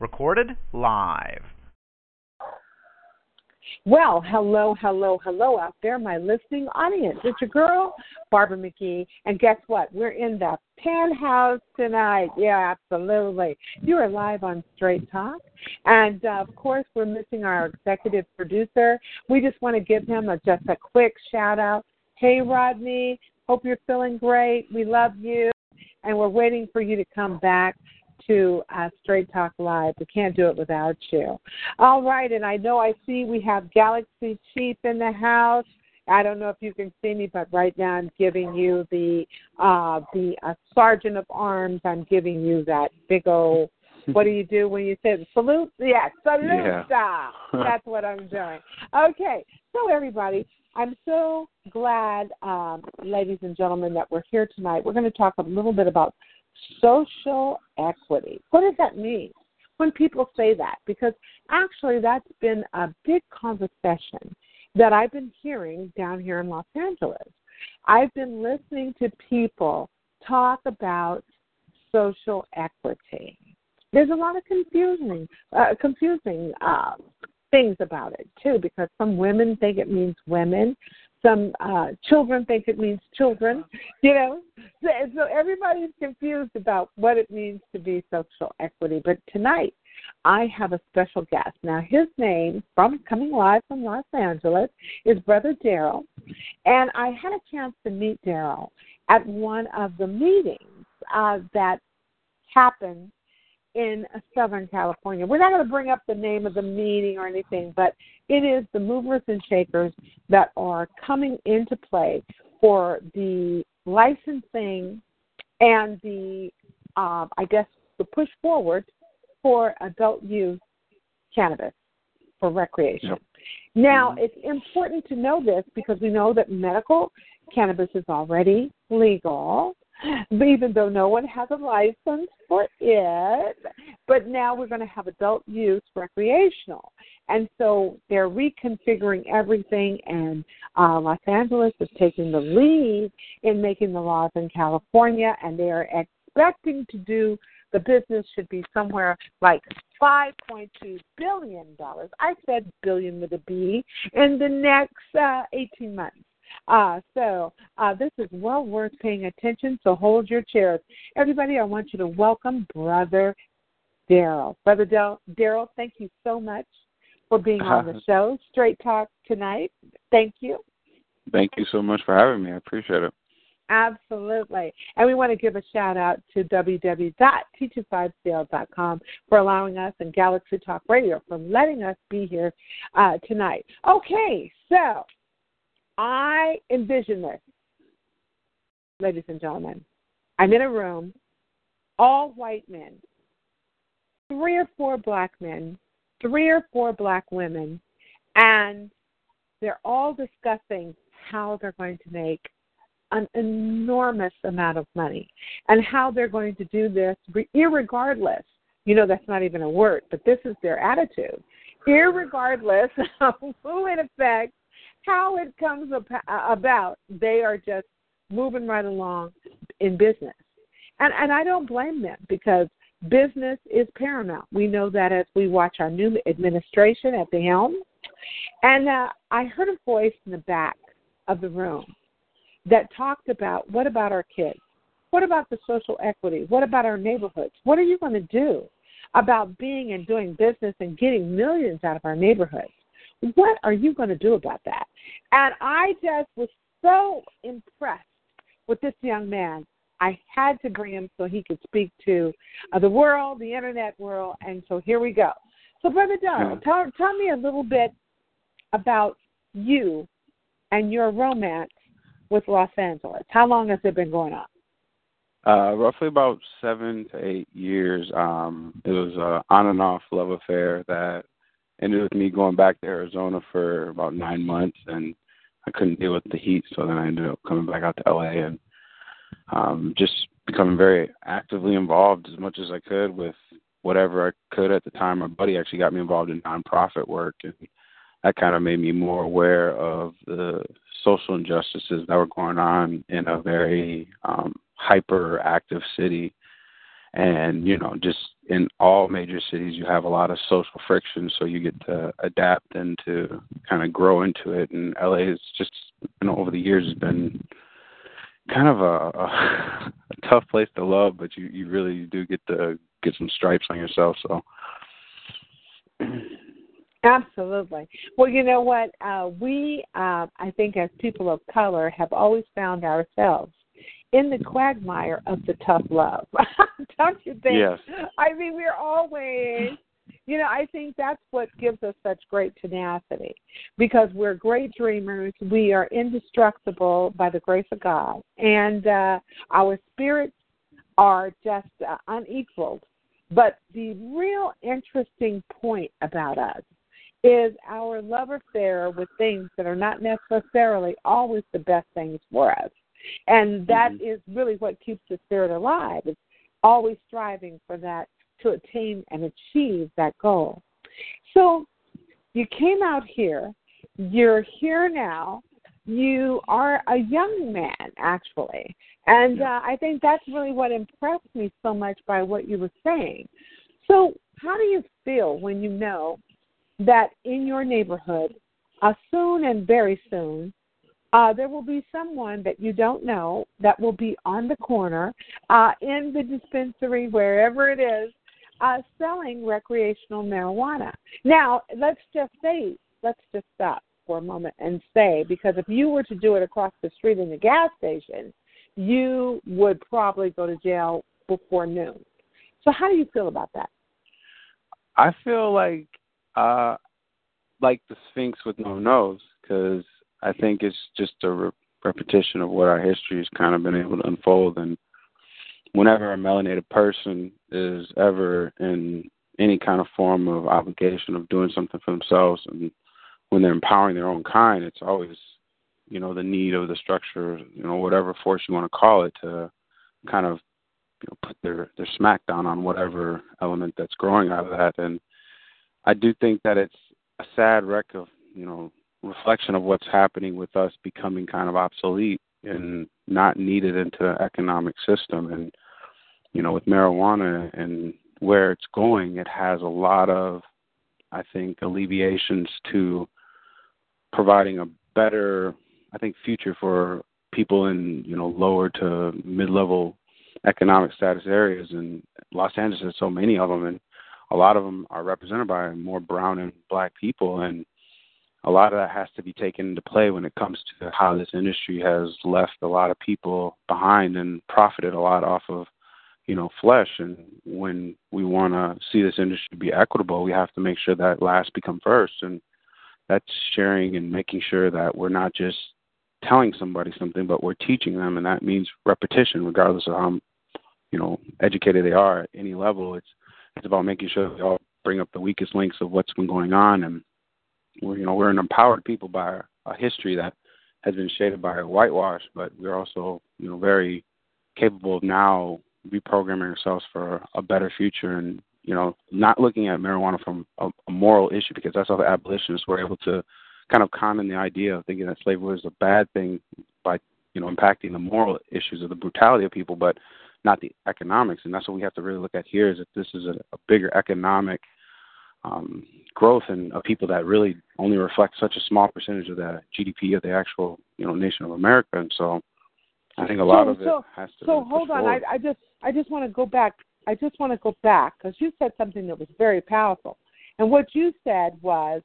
Recorded live. Well, hello, hello, hello out there, my listening audience. It's your girl, Barbara McGee. And guess what? We're in the penthouse tonight. Yeah, absolutely. You are live on Straight Talk. And uh, of course, we're missing our executive producer. We just want to give him a, just a quick shout out. Hey, Rodney, hope you're feeling great. We love you. And we're waiting for you to come back to uh, Straight Talk Live. We can't do it without you. All right, and I know I see we have Galaxy Chief in the house. I don't know if you can see me, but right now I'm giving you the uh, the uh, Sergeant of Arms. I'm giving you that big old. What do you do when you say salute? Yeah, salute. Yeah. That's what I'm doing. Okay, so everybody, I'm so glad, um, ladies and gentlemen, that we're here tonight. We're going to talk a little bit about social equity. What does that mean when people say that? Because actually, that's been a big conversation that I've been hearing down here in Los Angeles. I've been listening to people talk about social equity. There's a lot of confusing, uh, confusing uh, things about it too, because some women think it means women, some uh, children think it means children, you know. So, so everybody's confused about what it means to be social equity. But tonight, I have a special guest. Now, his name, from coming live from Los Angeles, is Brother Darrell, and I had a chance to meet Darrell at one of the meetings uh, that happened in Southern California. We're not going to bring up the name of the meeting or anything, but it is the movers and shakers that are coming into play for the licensing and the, uh, I guess, the push forward for adult use cannabis for recreation. Yep. Now, it's important to know this because we know that medical cannabis is already legal even though no one has a license for it. But now we're going to have adult use recreational. And so they're reconfiguring everything, and uh, Los Angeles is taking the lead in making the laws in California, and they are expecting to do the business should be somewhere like $5.2 billion. I said billion with a B in the next uh, 18 months. Uh, so uh, this is well worth paying attention. So hold your chairs, everybody. I want you to welcome Brother Darrell. Brother Darrell, thank you so much for being on the show. Straight Talk tonight. Thank you. Thank you so much for having me. I appreciate it. Absolutely. And we want to give a shout out to www.t25cl.com for allowing us and Galaxy Talk Radio for letting us be here uh, tonight. Okay, so I envision this, ladies and gentlemen. I'm in a room, all white men, three or four black men, three or four black women, and they're all discussing how they're going to make an enormous amount of money and how they're going to do this irregardless. You know, that's not even a word, but this is their attitude. Irregardless of who in affects, how it comes about, they are just moving right along in business. And and I don't blame them because business is paramount. We know that as we watch our new administration at the helm. And uh, I heard a voice in the back of the room that talked about what about our kids? What about the social equity? What about our neighborhoods? What are you going to do about being and doing business and getting millions out of our neighborhoods? What are you going to do about that? And I just was so impressed with this young man. I had to bring him so he could speak to uh, the world, the internet world, and so here we go. So, Brother Donald, tell, tell me a little bit about you and your romance with Los Angeles. How long has it been going on? Uh, roughly about seven to eight years. Um, it was a on and off love affair that ended with me going back to Arizona for about nine months, and I couldn't deal with the heat, so then I ended up coming back out to LA and um, just becoming very actively involved as much as I could with whatever I could at the time. My buddy actually got me involved in nonprofit work, and that kind of made me more aware of the social injustices that were going on in a very um, hyper active city. And, you know, just in all major cities, you have a lot of social friction, so you get to adapt and to kind of grow into it. And LA is just, you know, over the years has been kind of a, a, a tough place to love, but you you really do get to get some stripes on yourself. So. Absolutely. Well, you know what? Uh, we, uh, I think, as people of color, have always found ourselves in the quagmire of the tough love. Don't you think? Yes. I mean, we're always, you know, I think that's what gives us such great tenacity because we're great dreamers. We are indestructible by the grace of God, and uh, our spirits are just uh, unequaled. But the real interesting point about us is our love affair with things that are not necessarily always the best things for us. And that mm-hmm. is really what keeps the spirit alive. It's always striving for that to attain and achieve that goal. So you came out here, you're here now, you are a young man actually. And uh, I think that's really what impressed me so much by what you were saying. So, how do you feel when you know that in your neighborhood, uh, soon and very soon, uh, there will be someone that you don't know that will be on the corner, uh, in the dispensary, wherever it is, uh, selling recreational marijuana. Now, let's just say, let's just stop for a moment and say, because if you were to do it across the street in the gas station, you would probably go to jail before noon. So, how do you feel about that? I feel like uh like the Sphinx with no nose because I think it's just a re- repetition of what our history has kind of been able to unfold. And whenever a melanated person is ever in any kind of form of obligation of doing something for themselves, and when they're empowering their own kind, it's always, you know, the need of the structure, you know, whatever force you want to call it, to kind of you know, put their their smackdown on whatever element that's growing out of that. And I do think that it's a sad wreck of you know reflection of what's happening with us becoming kind of obsolete and not needed into the economic system. And you know, with marijuana and where it's going, it has a lot of, I think, alleviations to providing a better, I think, future for people in you know lower to mid-level economic status areas. And Los Angeles has so many of them, and a lot of them are represented by more brown and black people, and a lot of that has to be taken into play when it comes to how this industry has left a lot of people behind and profited a lot off of you know flesh. And when we want to see this industry be equitable we have to make sure that last become first. And that's sharing and making sure that we're not just telling somebody something but we're teaching them. And that means repetition regardless of how you know educated they are at any level. It's it's about making sure we all bring up the weakest links of what's been going on and we're you know we're an empowered people by a history that has been shaded by a whitewash but we're also you know very capable of now reprogramming ourselves for a better future and you know not looking at marijuana from a, a moral issue because that's how the abolitionists were able to kind of con in the idea of thinking that slavery was a bad thing by you know impacting the moral issues of the brutality of people but not the economics. And that's what we have to really look at here is that this is a, a bigger economic um, growth and of people that really only reflect such a small percentage of the GDP of the actual you know nation of America. And so I think a lot so, of it so, has to. Be So hold on, I, I just I just want to go back. I just want to go back because you said something that was very powerful. And what you said was,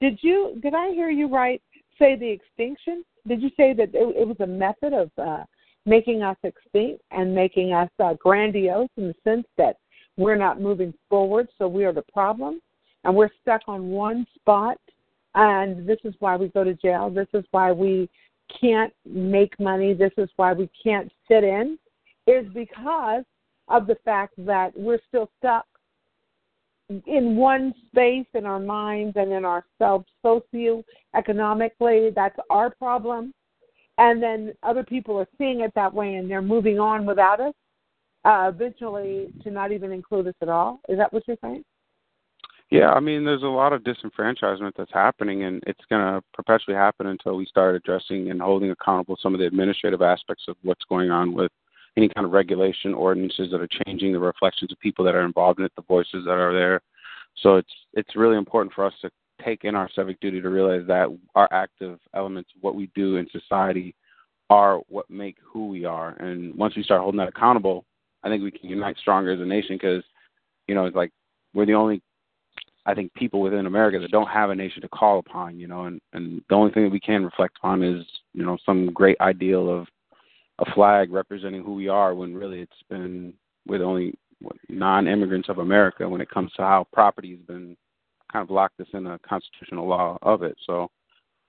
did you did I hear you right? Say the extinction. Did you say that it, it was a method of uh, making us extinct and making us uh, grandiose in the sense that we're not moving forward, so we are the problem, and we're stuck on one spot, and this is why we go to jail. This is why we can't make money. This is why we can't fit in. is because of the fact that we're still stuck in one space in our minds and in ourselves socioeconomically. That's our problem. And then other people are seeing it that way and they're moving on without us, uh, eventually to not even include us at all. Is that what you're saying? Yeah, I mean, there's a lot of disenfranchisement that's happening, and it's going to perpetually happen until we start addressing and holding accountable some of the administrative aspects of what's going on with any kind of regulation ordinances that are changing the reflections of people that are involved in it, the voices that are there. So it's it's really important for us to take in our civic duty to realize that our active elements what we do in society are what make who we are. And once we start holding that accountable, I think we can unite stronger as a nation because, you know, it's like we're the only I think people within America that don't have a nation to call upon, you know, and and the only thing that we can reflect upon is, you know, some great ideal of a flag representing who we are when really it's been with only non-immigrants of America when it comes to how property has been kind of locked us in a constitutional law of it. So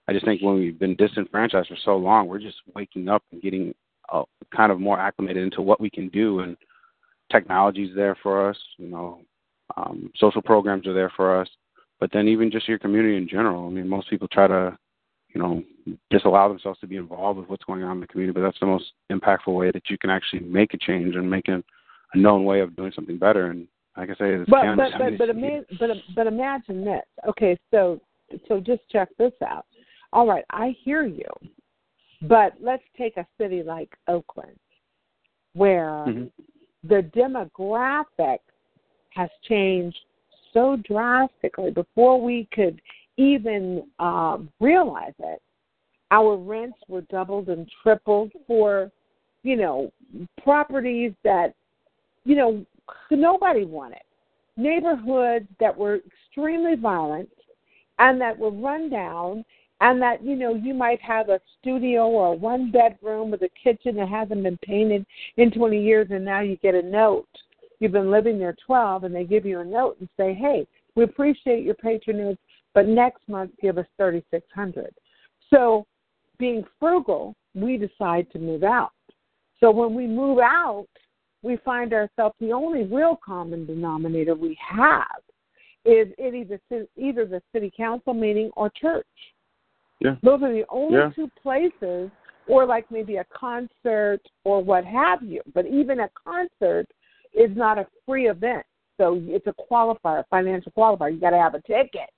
I just think when we've been disenfranchised for so long, we're just waking up and getting uh, kind of more acclimated into what we can do and technology's there for us, you know, um, social programs are there for us, but then even just your community in general. I mean, most people try to you know, disallow themselves to be involved with what's going on in the community. But that's the most impactful way that you can actually make a change and make a, a known way of doing something better. And like I say, it's but but but but, but but imagine this. Okay, so so just check this out. All right, I hear you, but let's take a city like Oakland, where mm-hmm. the demographic has changed so drastically. Before we could even um, realize it, our rents were doubled and tripled for, you know, properties that, you know, nobody wanted. Neighborhoods that were extremely violent and that were run down and that, you know, you might have a studio or a one bedroom with a kitchen that hasn't been painted in 20 years and now you get a note. You've been living there 12 and they give you a note and say, hey, we appreciate your patronage but next month give us 3600 so being frugal we decide to move out so when we move out we find ourselves the only real common denominator we have is either either the city council meeting or church yeah. those are the only yeah. two places or like maybe a concert or what have you but even a concert is not a free event so it's a qualifier, financial qualifier. You got to have a ticket.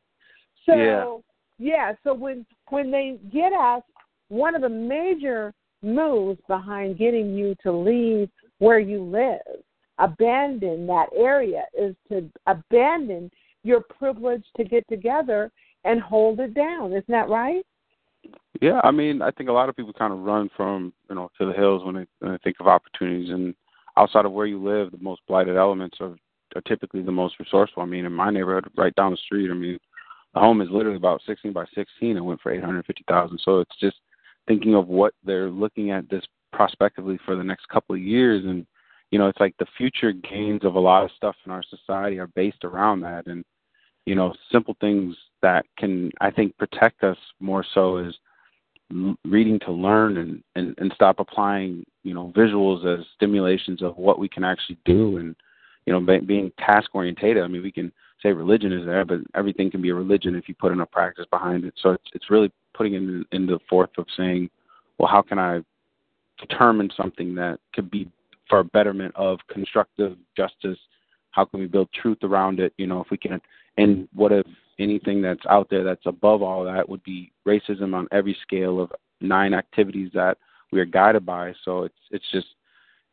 So yeah. yeah, so when when they get us, one of the major moves behind getting you to leave where you live, abandon that area, is to abandon your privilege to get together and hold it down. Isn't that right? Yeah, I mean, I think a lot of people kind of run from you know to the hills when they when they think of opportunities, and outside of where you live, the most blighted elements are are typically the most resourceful. I mean, in my neighborhood, right down the street, I mean, the home is literally about 16 by 16 and went for 850,000. So it's just thinking of what they're looking at this prospectively for the next couple of years and you know it's like the future gains of a lot of stuff in our society are based around that and you know simple things that can i think protect us more so is reading to learn and, and and stop applying you know visuals as stimulations of what we can actually do and you know being task orientated i mean we can say religion is there, but everything can be a religion if you put enough practice behind it. So it's it's really putting in in the forth of saying, well, how can I determine something that could be for a betterment of constructive justice? How can we build truth around it? You know, if we can, and what if anything that's out there that's above all that would be racism on every scale of nine activities that we are guided by. So it's it's just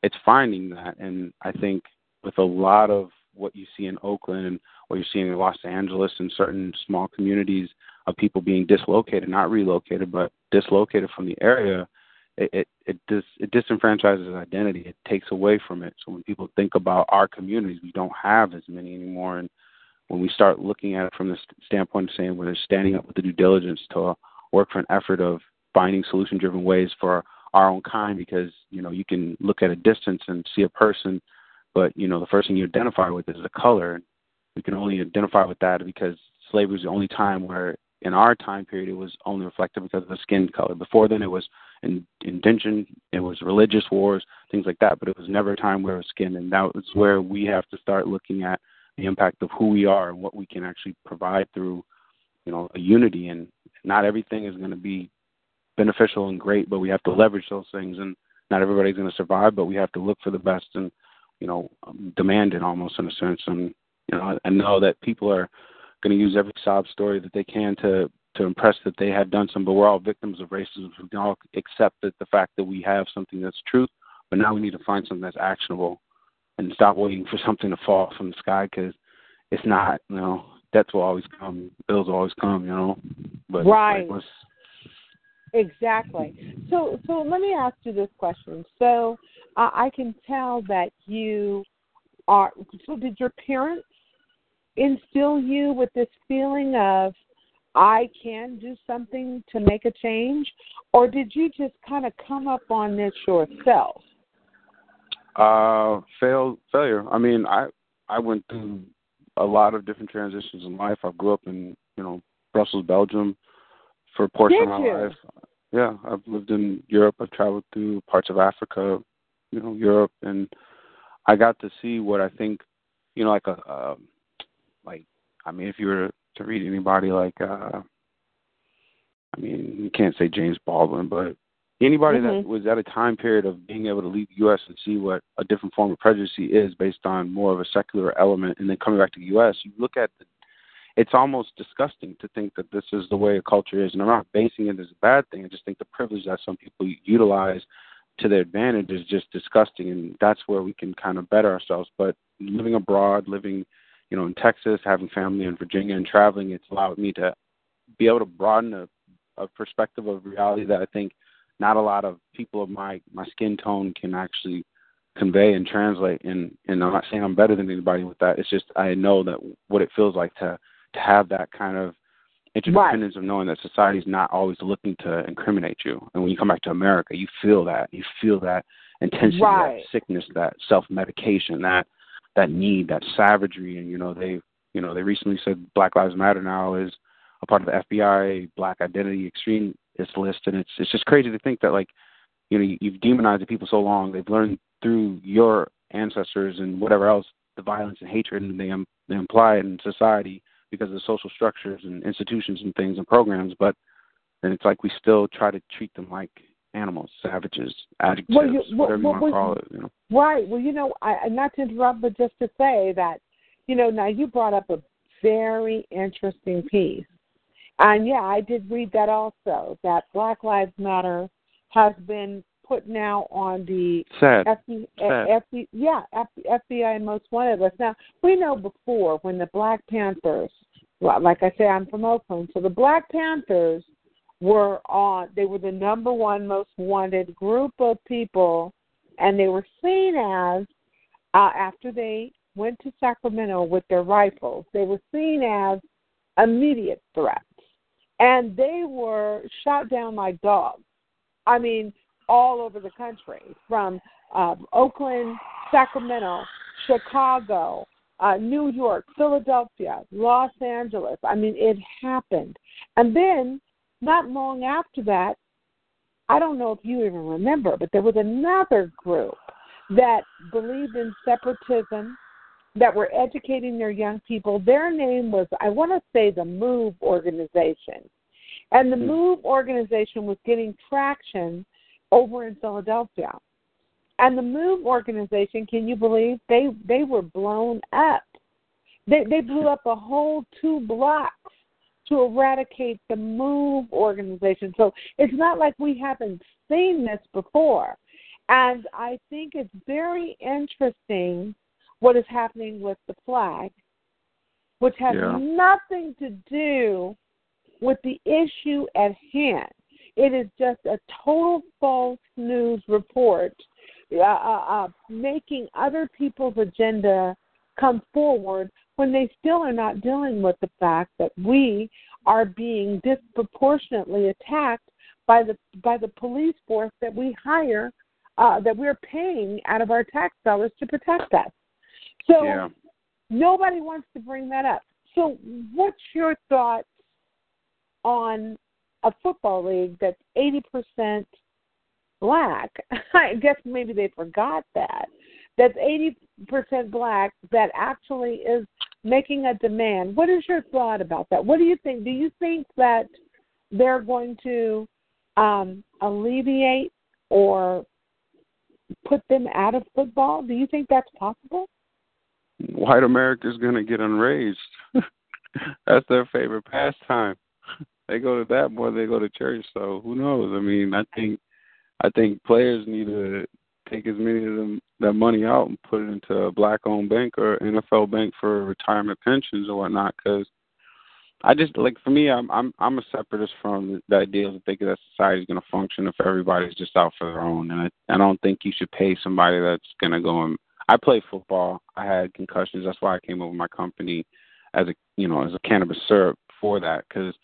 it's finding that, and I think with a lot of what you see in Oakland and what you're seeing in Los Angeles and certain small communities of people being dislocated, not relocated, but dislocated from the area, it it dis, it disenfranchises identity. It takes away from it. So when people think about our communities, we don't have as many anymore. And when we start looking at it from the standpoint of saying we're standing up with the due diligence to work for an effort of finding solution-driven ways for our own kind, because you know you can look at a distance and see a person but you know, the first thing you identify with is the color. We can only identify with that because slavery is the only time where, in our time period, it was only reflected because of the skin color. Before then, it was in, indention, it was religious wars, things like that. But it was never a time where it was skin, and that was where we have to start looking at the impact of who we are and what we can actually provide through, you know, a unity. And not everything is going to be beneficial and great, but we have to leverage those things. And not everybody's going to survive, but we have to look for the best and, you know, um, demand it almost in a sense. And you know, I know that people are going to use every sob story that they can to to impress that they have done some, but we're all victims of racism. We can all accept that the fact that we have something that's truth, but now we need to find something that's actionable and stop waiting for something to fall from the sky because it's not. You know, debts will always come, bills will always come. You know, but right. Like, exactly. So, so let me ask you this question. So, uh, I can tell that you are. So, did your parents instill you with this feeling of I can do something to make a change, or did you just kind of come up on this yourself? Uh, fail failure. I mean, I I went through a lot of different transitions in life. I grew up in you know Brussels, Belgium, for a portion Did of my you? life. Yeah, I've lived in Europe. I've traveled through parts of Africa, you know, Europe, and I got to see what I think, you know, like a, uh, like I mean, if you were to read anybody like, uh I mean, you can't say James Baldwin, but anybody Mhm. that was at a time period of being able to leave the U.S. and see what a different form of prejudice is based on more of a secular element, and then coming back to the U.S., you look at the it's almost disgusting to think that this is the way a culture is. And I'm not basing it as a bad thing. I just think the privilege that some people utilize to their advantage is just disgusting. And that's where we can kind of better ourselves. But living abroad, living, you know, in Texas, having family in Virginia and traveling, it's allowed me to be able to broaden a, a perspective of reality that I think not a lot of people of my, my skin tone can actually convey and translate and and I'm not saying I'm better than anybody with that. It's just I know that what it feels like to to have that kind of interdependence of knowing that society is not always looking to incriminate you. And when you come back to America, you feel that. You feel that intensity, Right. that sickness, that self medication, that that need, that savagery. And you know, they you know, they recently said Black Lives Matter now is a part of the FBI Black Identity Extremist list. And it's it's just crazy to think that like you know, you, you've demonized the people so long, they've learned through your ancestors and whatever else the violence and hatred and they, um, they imply in society because of the social structures and institutions and things and programs, but then it's like we still try to treat them like animals, savages, adjectives, Well, you- well, whatever you well, want to call it. You know, Right. Well, you know, I not to interrupt, but just to say that, you know, now you brought up a very interesting piece, and yeah, I did read that also. That Black Lives Matter has been put now on the sad. FBI, Sad. Yeah, FBI most wanted list. Now we know before when the Black Panthers, well, like I say, I'm from Oakland, so the Black Panthers were on. They were the number one most wanted group of people, and they were seen as uh, after they went to Sacramento with their rifles, they were seen as immediate threats, and they were shot down like dogs. I mean, all over the country, from um, Oakland, Sacramento, Chicago, uh, New York, Philadelphia, Los Angeles. I mean, it happened. And then, not long after that, I don't know if you even remember, but there was another group that believed in separatism, that were educating their young people. Their name was, I want to say, the MOVE organization. And the Hmm. MOVE organization was getting traction over in Philadelphia. And the MOVE organization, can you believe they they were blown up? They they blew up a whole two blocks to eradicate the MOVE organization. So it's not like we haven't seen this before. And I think it's very interesting what is happening with the flag, which has Yeah. nothing to do with the issue at hand. It is just a total false news report, uh, uh, uh, making other people's agenda come forward when they still are not dealing with the fact that we are being disproportionately attacked by the by the police force that we hire, uh, that we're paying out of our tax dollars to protect us. So yeah. nobody wants to bring that up. So, what's your thoughts on a football league that's 80% black, I guess maybe they forgot that. That's 80% black that actually is making a demand. What is your thought about that? What do you think? Do you think that they're going to um, alleviate or put them out of football? Do you think that's possible? White America's going to get enraged. that's their favorite pastime. They go to that more than they go to church. So who knows? I mean, I think I think players need to take as many of them that money out and put it into a black-owned bank or NFL bank for retirement pensions or whatnot. Because I just like for me, I'm I'm I'm a separatist from the idea of thinking that society is going to function if everybody's just out for their own, and I I don't think you should pay somebody that's going to go and. I played football. I had concussions. That's why I came over my company as a you know as a cannabis syrup for that because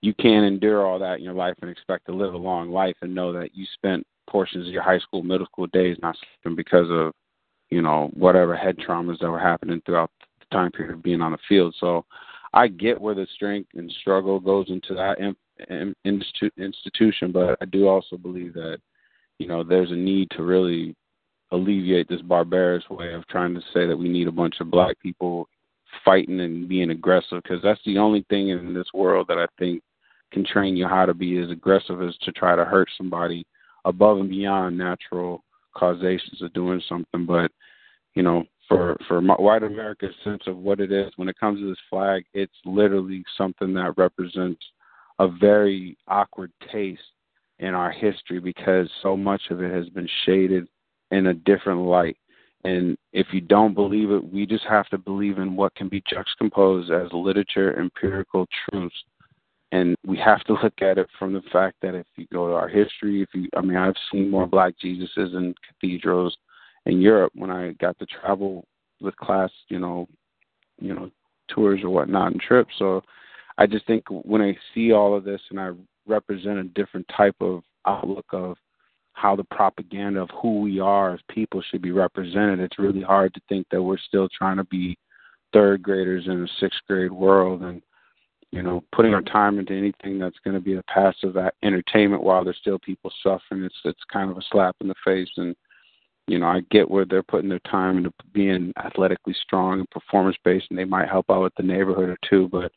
you can't endure all that in your life and expect to live a long life and know that you spent portions of your high school, middle school days not sleeping because of, you know, whatever head traumas that were happening throughout the time period of being on the field. So I get where the strength and struggle goes into that in, in, institution, but I do also believe that, you know, there's a need to really alleviate this barbarous way of trying to say that we need a bunch of black people fighting and being aggressive because that's the only thing in this world that I think can train you how to be as aggressive as to try to hurt somebody above and beyond natural causations of doing something. But you know, for for my, white America's sense of what it is when it comes to this flag, it's literally something that represents a very awkward taste in our history because so much of it has been shaded in a different light. And if you don't believe it, we just have to believe in what can be juxtaposed as literature, empirical truths and we have to look at it from the fact that if you go to our history, if you, I mean, I've seen more Black Jesuses in cathedrals in Europe when I got to travel with class, you know, you know, tours or whatnot and trips. So I just think when I see all of this and I represent a different type of outlook of how the propaganda of who we are as people should be represented, it's really hard to think that we're still trying to be third graders in a sixth grade world and you know, putting our time into anything that's going to be a passive entertainment while there's still people suffering, it's it's kind of a slap in the face. And you know, I get where they're putting their time into being athletically strong and performance based, and they might help out with the neighborhood or two, but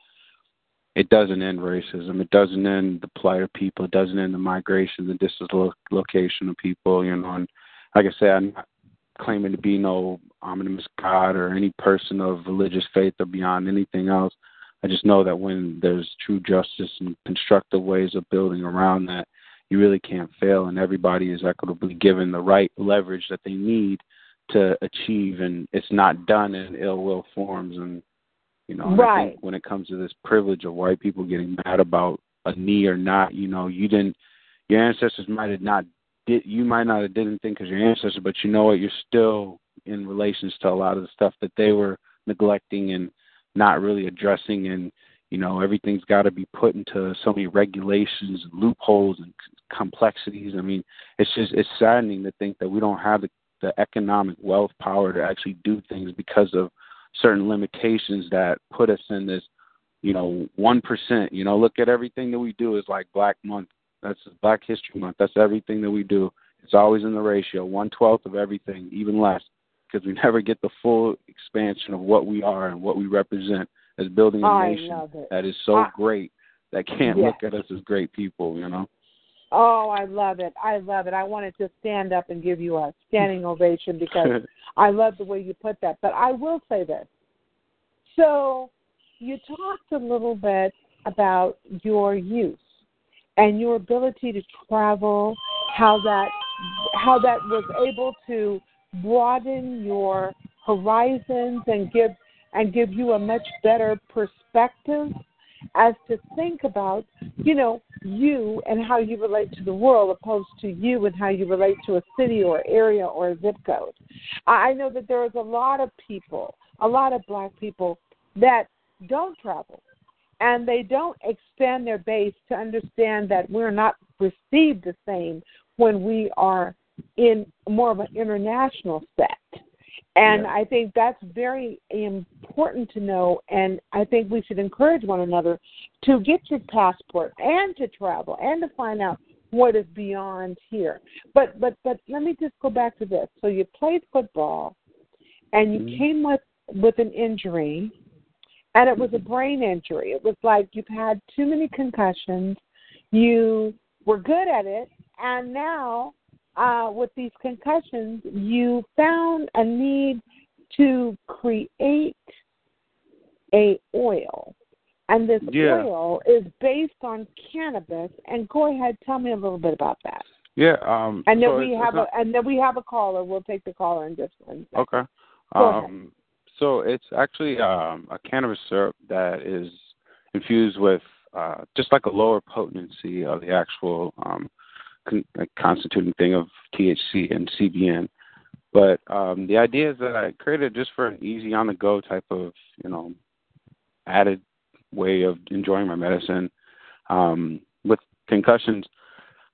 it doesn't end racism. It doesn't end the plight of people. It doesn't end the migration, the dislocation of people. You know, and like I said, I'm not claiming to be no ominous God or any person of religious faith or beyond anything else. I just know that when there's true justice and constructive ways of building around that, you really can't fail, and everybody is equitably given the right leverage that they need to achieve, and it's not done in ill will forms. And you know, right. I think when it comes to this privilege of white people getting mad about a knee or not, you know, you didn't, your ancestors might have not did, you might not have didn't think as your ancestors, but you know what, you're still in relations to a lot of the stuff that they were neglecting and not really addressing and you know everything's got to be put into so many regulations and loopholes and complexities. I mean it's just it's saddening to think that we don't have the, the economic wealth power to actually do things because of certain limitations that put us in this you know one percent. You know look at everything that we do is like black month. That's black history month. That's everything that we do. It's always in the ratio one twelfth of everything even less because we never get the full expansion of what we are and what we represent as building a nation that is so I, great that can't yes. look at us as great people, you know. Oh, I love it. I love it. I wanted to stand up and give you a standing ovation because I love the way you put that. But I will say this. So, you talked a little bit about your use and your ability to travel, how that how that was able to broaden your horizons and give and give you a much better perspective as to think about, you know, you and how you relate to the world opposed to you and how you relate to a city or area or a zip code. I know that there is a lot of people, a lot of black people that don't travel and they don't expand their base to understand that we're not received the same when we are in more of an international set. And yeah. I think that's very important to know. And I think we should encourage one another to get your passport and to travel and to find out what is beyond here. But but but let me just go back to this. So you played football, and you Mhm. came with with an injury, and it was a brain injury. It was like you've had too many concussions. You were good at it, and now uh, with these concussions, you found a need to create a oil. And this Yeah. oil is based on cannabis. And go ahead, tell me a little bit about that. Yeah. Um. And then so we have not- a and then we have a caller. We'll take the caller in just one second. Okay. Go ahead. Um, so it's actually um, a cannabis syrup that is infused with uh, just like a lower potency of the actual um, con- like constituting thing of THC and CBN. But um, the idea is that I created just for an easy on the go type of you know added way of enjoying my medicine. Um, with concussions,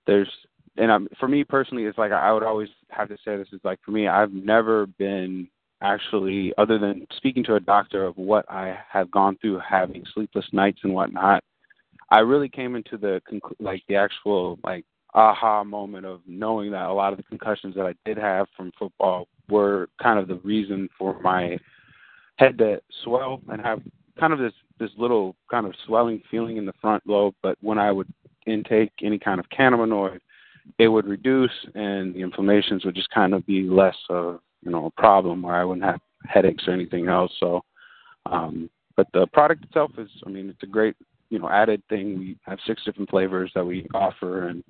there's and um, for me personally, it's like I would always have to say this is like for me, I've never been actually, other than speaking to a doctor of what I have gone through, having sleepless nights and whatnot. I really came into the like the actual like aha moment of knowing that a lot of the concussions that I did have from football were kind of the reason for my head to swell and have kind of this this little kind of swelling feeling in the front lobe. But when I would intake any kind of cannabinoid, it would reduce and the inflammations would just kind of be less of you know a problem where I wouldn't have headaches or anything else. So, um, but the product itself is, I mean, it's a great you know added thing. We have six different flavors that we offer, and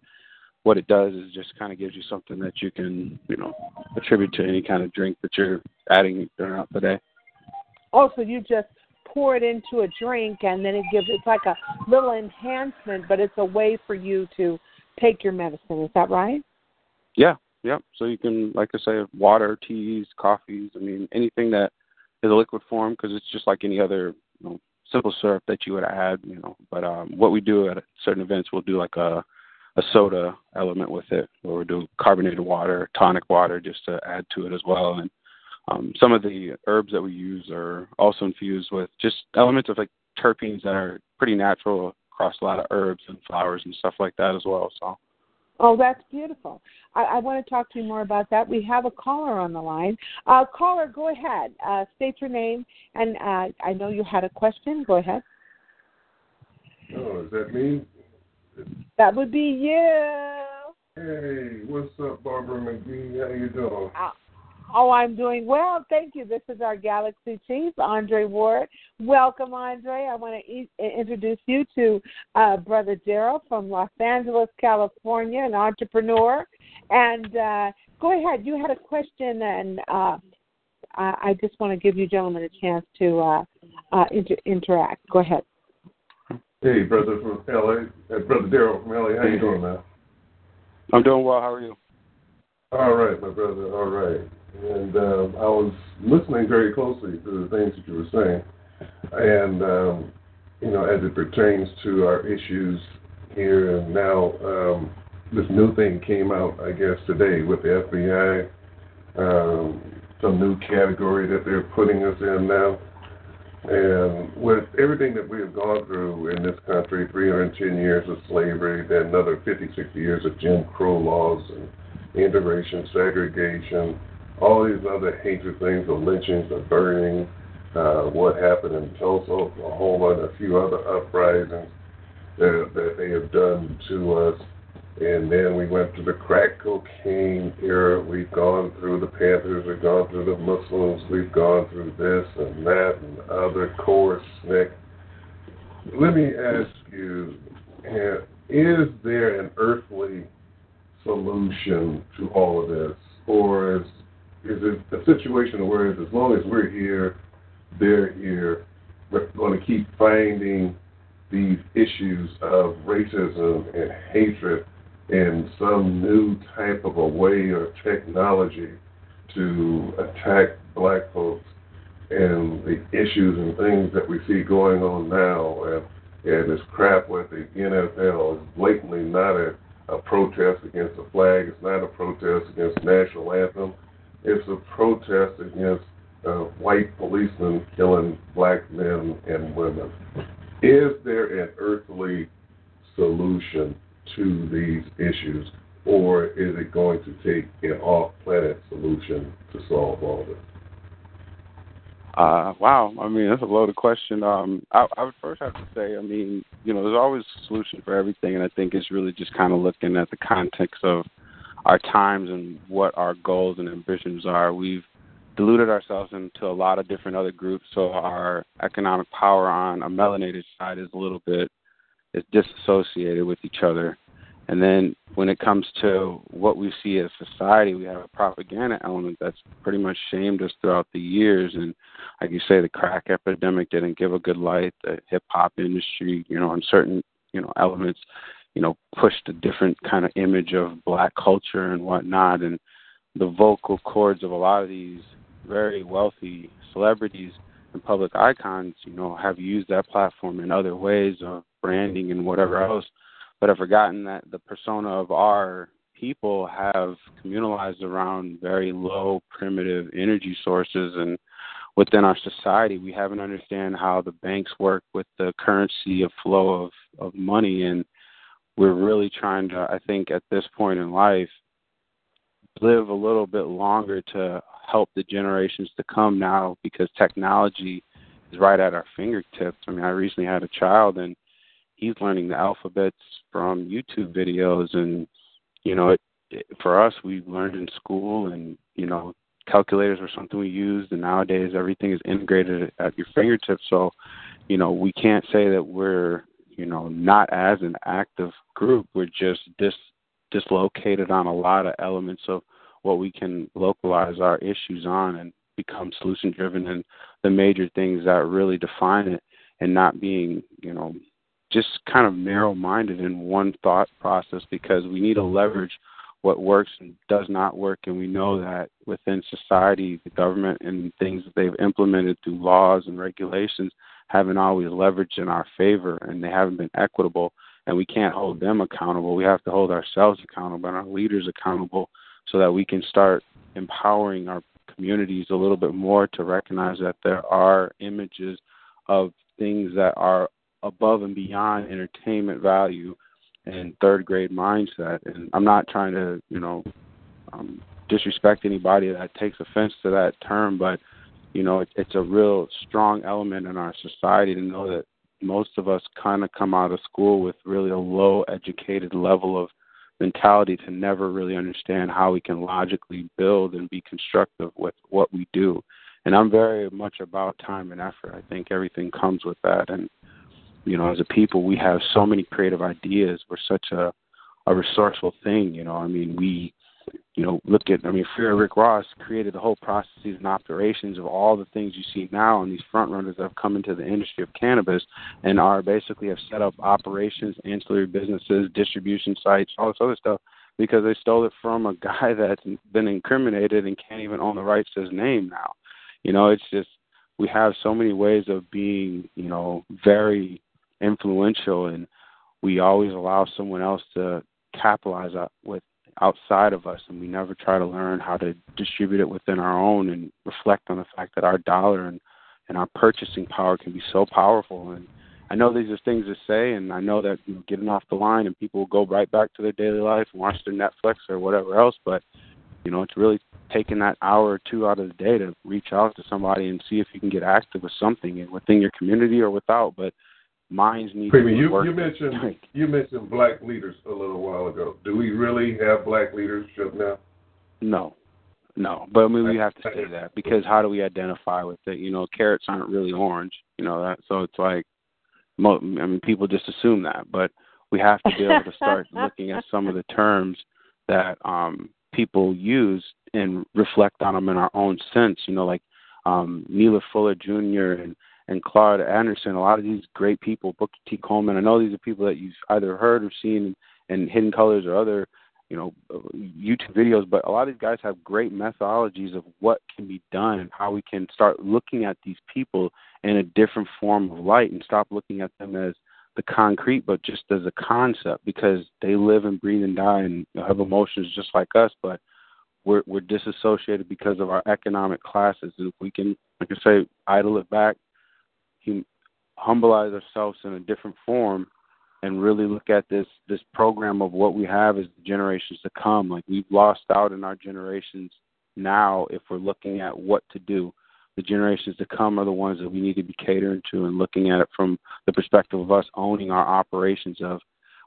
what it does is just kind of gives you something that you can you know attribute to any kind of drink that you're adding throughout the day. Also, you just pour it into a drink, and then it gives it's like a little enhancement, but it's a way for you to take your medicine. Is that right? Yeah, yeah. So you can, like I say, water, teas, coffees. I mean, anything that is a liquid form because it's just like any other you know, simple syrup that you would add. You know, but um, what we do at certain events, we'll do like a a soda element with it, where we do carbonated water, tonic water, just to add to it as well. And um, some of the herbs that we use are also infused with just elements of like terpenes that are pretty natural across a lot of herbs and flowers and stuff like that as well. So. Oh, that's beautiful. I, I want to talk to you more about that. We have a caller on the line. Uh, caller, go ahead. Uh, state your name, and uh, I know you had a question. Go ahead. Oh, is that me? That would be you. Hey, what's up, Barbara McGee? How you doing? Uh, oh, I'm doing well. Thank you. This is our Galaxy Chief, Andre Ward. Welcome, Andre. I want to e- introduce you to uh, Brother Darrell from Los Angeles, California, an entrepreneur. And uh, go ahead. You had a question, and uh, I, I just want to give you gentlemen a chance to uh, uh, inter- interact. Go ahead. Hey, brother from LA. Uh, brother Darrell from LA. How you doing, man? I'm doing well. How are you? All right, my brother. All right. And um, I was listening very closely to the things that you were saying, and um, you know, as it pertains to our issues here and now, um, this new thing came out, I guess, today with the FBI. Um, some new category that they're putting us in now. And with everything that we have gone through in this country 310 years of slavery, then another 50, 60 years of Jim Crow laws and integration, segregation, all these other hatred things, the lynchings, the burning, uh, what happened in Tulsa, Oklahoma, and a few other uprisings that, that they have done to us. And then we went to the crack cocaine era. We've gone through the Panthers. We've gone through the Muslims. We've gone through this and that and other course, Nick. Let me ask you, is there an earthly solution to all of this? Or is, is it a situation where as long as we're here, they're here, we're going to keep finding these issues of racism and hatred and some new type of a way or technology to attack black folks and the issues and things that we see going on now. And, and this crap with the NFL is blatantly not a, a protest against the flag, it's not a protest against national anthem, it's a protest against uh, white policemen killing black men and women. Is there an earthly solution to these issues, or is it going to take an off-planet solution to solve all this? Uh, wow. I mean, that's a loaded question. Um, I, I would first have to say, I mean, you know, there's always a solution for everything, and I think it's really just kind of looking at the context of our times and what our goals and ambitions are. We've diluted ourselves into a lot of different other groups, so our economic power on a melanated side is a little bit is disassociated with each other. And then when it comes to what we see as society, we have a propaganda element that's pretty much shamed us throughout the years. And like you say, the crack epidemic didn't give a good light. The hip hop industry, you know, and certain you know elements, you know, pushed a different kind of image of black culture and whatnot. And the vocal cords of a lot of these very wealthy celebrities and public icons, you know, have used that platform in other ways of branding and whatever else. But I've forgotten that the persona of our people have communalized around very low primitive energy sources. And within our society we haven't understand how the banks work with the currency of flow of, of money. And we're really trying to I think at this point in life live a little bit longer to help the generations to come now because technology is right at our fingertips. I mean I recently had a child and he's learning the alphabets from YouTube videos, and you know, it, it, for us, we learned in school, and you know, calculators were something we used, and nowadays everything is integrated at your fingertips. So, you know, we can't say that we're you know not as an active group. We're just dis dislocated on a lot of elements of what we can localize our issues on and become solution driven and the major things that really define it and not being you know just kind of narrow minded in one thought process because we need to leverage what works and does not work. And we know that within society the government and things that they've implemented through laws and regulations haven't always leveraged in our favor and they haven't been equitable. And we can't hold them accountable. We have to hold ourselves accountable and our leaders accountable so that we can start empowering our communities a little bit more to recognize that there are images of things that are above and beyond entertainment value and third grade mindset. And I'm not trying to, you know, um, disrespect anybody that takes offense to that term, but you know, it, it's a real strong element in our society to know that most of us kind of come out of school with really a low educated level of mentality to never really understand how we can logically build and be constructive with what we do. And I'm very much about time and effort. I think everything comes with that. And you know, as a people, we have so many creative ideas. We're such a a resourceful thing. You know, I mean, we, you know, look at. I mean, Freeway Rick Ross created the whole processes and operations of all the things you see now, and these front runners that have come into the industry of cannabis and are basically have set up operations, ancillary businesses, distribution sites, all this other stuff because they stole it from a guy that's been incriminated and can't even own the rights to his name now. You know, it's just we have so many ways of being, you know, very influential and we always allow someone else to capitalize uh, with outside of us and we never try to learn how to distribute it within our own and reflect on the fact that our dollar and and our purchasing power can be so powerful. And I know these are things to say and I know that you know, getting off the line and people will go right back to their daily life and watch their Netflix or whatever else but you know it's really taking that hour or two out of the day to reach out to somebody and see if you can get active with something within your community or without. But minds need Premium, to be you, working. you mentioned you mentioned black leaders a little while ago. Do we really have black leadership now? No, no. But I mean, we have to say that because how do we identify with it? You know, carrots aren't really orange. You know that, so it's like, I mean, people just assume that, but we have to be able to start looking at some of the terms that um people use and reflect on them in our own sense. You know, like um Neely Fuller Jr. and and Claude Anderson, a lot of these great people, Booker T. Coleman. I know these are people that you've either heard or seen in Hidden Colors or other, you know, YouTube videos. But a lot of these guys have great methodologies of what can be done and how we can start looking at these people in a different form of light and stop looking at them as the concrete, but just as a concept because they live and breathe and die and have emotions just like us, but we're we're disassociated because of our economic classes. And If we can, like I say, idle it back, humbilize ourselves in a different form and really look at this this program of what we have as the generations to come. Like we've lost out in our generations now if we're looking at what to do. The generations to come are the ones that we need to be catering to and looking at it from the perspective of us owning our operations of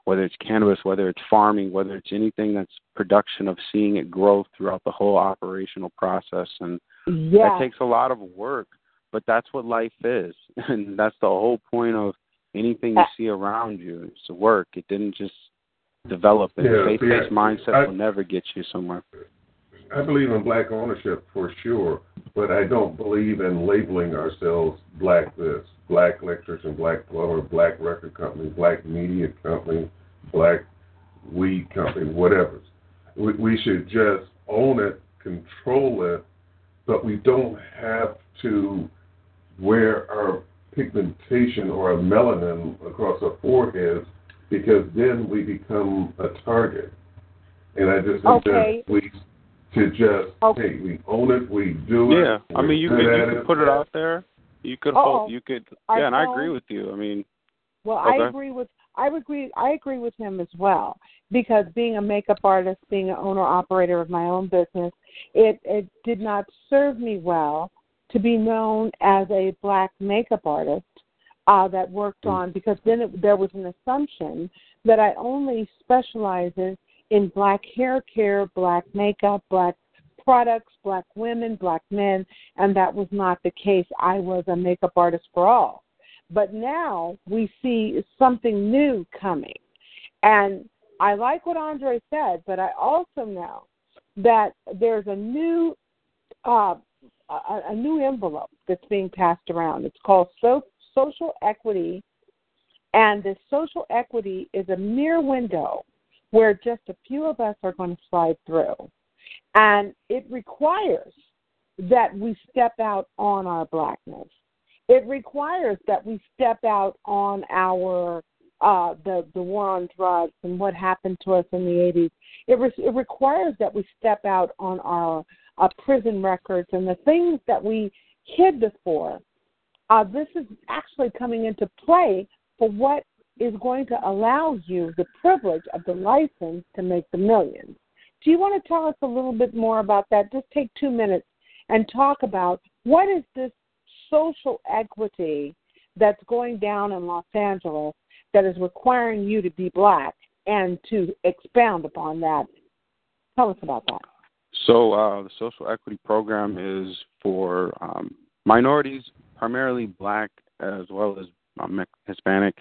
whether it's cannabis, whether it's farming, whether it's anything that's production of seeing it grow throughout the whole operational process. And yeah. that takes a lot of work, but that's what life is. And that's the whole point of anything you see around you. It's work. It didn't just develop. And Yeah, faith based yeah. mindset I- will never get you somewhere. I believe in black ownership for sure, but I don't believe in labeling ourselves black this, black electrician, black plumber, black record company, black media company, black weed company, whatever. We, we should just own it, control it, but we don't have to wear our pigmentation or our melanin across our foreheads because then we become a target. And I just think Okay. that we to just Okay. hey, we own it, we do it. Yeah, I mean, you good could you could put it out there. You could Uh-oh. hope. You could. Our Yeah, and I agree with you. I mean, Well, I agree with I agree I agree with him as well because being a makeup artist, being an owner operator of my own business, it it did not serve me well to be known as a black makeup artist uh, that worked on because then it, there was an assumption that I only specializes in black hair care, black makeup, black products, black women, black men, and that was not the case. I was a makeup artist for all. But now we see something new coming. And I like what Andre said, but I also know that there's a new uh, a, a new envelope that's being passed around. It's called so, social equity, and this social equity is a mere window where just a few of us are going to slide through, and it requires that we step out on our blackness. It requires that we step out on our uh, the the war on drugs and what happened to us in the 80s. It, re- it requires that we step out on our uh, prison records and the things that we hid before. Uh, this is actually coming into play for what is going to allow you the privilege of the license to make the millions. Do you want to tell us a little bit more about that? Just take two minutes and talk about what is this social equity that's going down in Los Angeles that is requiring you to be black and to expound upon that. Tell us about that. So uh, the social equity program is for um, minorities, primarily black as well as um, Hispanic.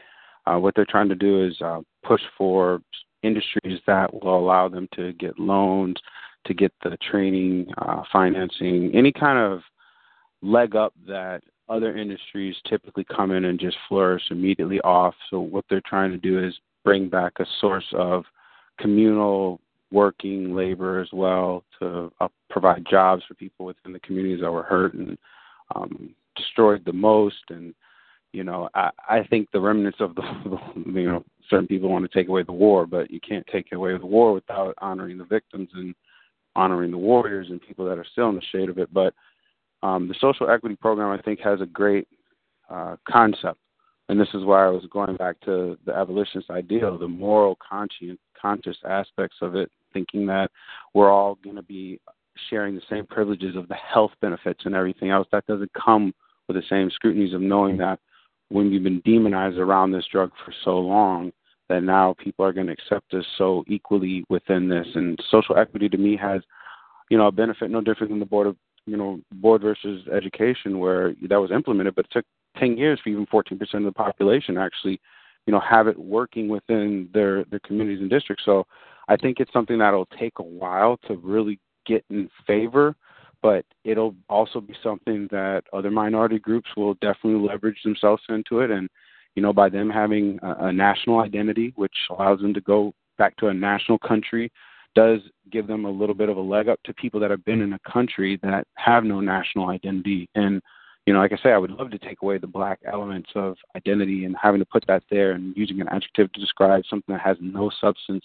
Uh, what they're trying to do is uh, push for industries that will allow them to get loans, to get the training, uh, financing, any kind of leg up that other industries typically come in and just flourish immediately off. So what they're trying to do is bring back a source of communal working labor as well to uh, provide jobs for people within the communities that were hurt and um, destroyed the most. And you know, I, I think the remnants of the, you know, certain people want to take away the war, but you can't take away the war without honoring the victims and honoring the warriors and people that are still in the shade of it. But um, the social equity program, I think, has a great uh, concept, and this is why I was going back to the abolitionist ideal, the moral conscience, conscious aspects of it, thinking that we're all going to be sharing the same privileges of the health benefits and everything else. That doesn't come with the same scrutinies of knowing that when we've been demonized around this drug for so long, that now people are going to accept us so equally within this. And social equity to me has, you know, a benefit no different than the board of, you know, board versus education where that was implemented, but it took 10 years for even 14% of the population actually, you know, have it working within their, their communities and districts. So I think it's something that'll take a while to really get in favor, but it'll also be something that other minority groups will definitely leverage themselves into it. And, you know, by them having a, a national identity, which allows them to go back to a national country, does give them a little bit of a leg up to people that have been in a country that have no national identity. And, you know, like I say, I would love to take away the black elements of identity and having to put that there and using an adjective to describe something that has no substance.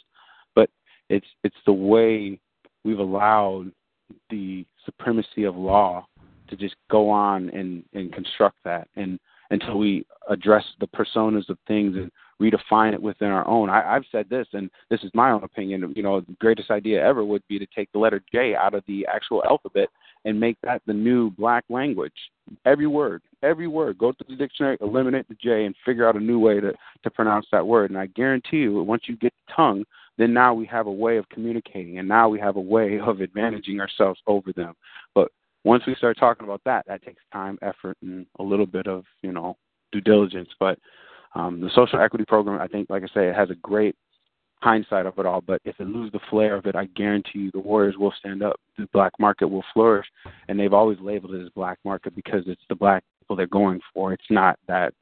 It's it's the way we've allowed the supremacy of law to just go on and, and construct that and until we address the personas of things and redefine it within our own. I, I've said this, and this is my own opinion. You know, the greatest idea ever would be to take the letter J out of the actual alphabet and make that the new black language. Every word, every word, go to the dictionary, eliminate the J, and figure out a new way to to pronounce that word. And I guarantee you, once you get the tongue, then now we have a way of communicating, and now we have a way of advantaging ourselves over them. But once we start talking about that, that takes time, effort, and a little bit of you know due diligence. But um, the social equity program, I think, like I say, it has a great hindsight of it all. But if it loses the flair of it, I guarantee you the Warriors will stand up. The black market will flourish, and they've always labeled it as black market because it's the black people they're going for. It's not that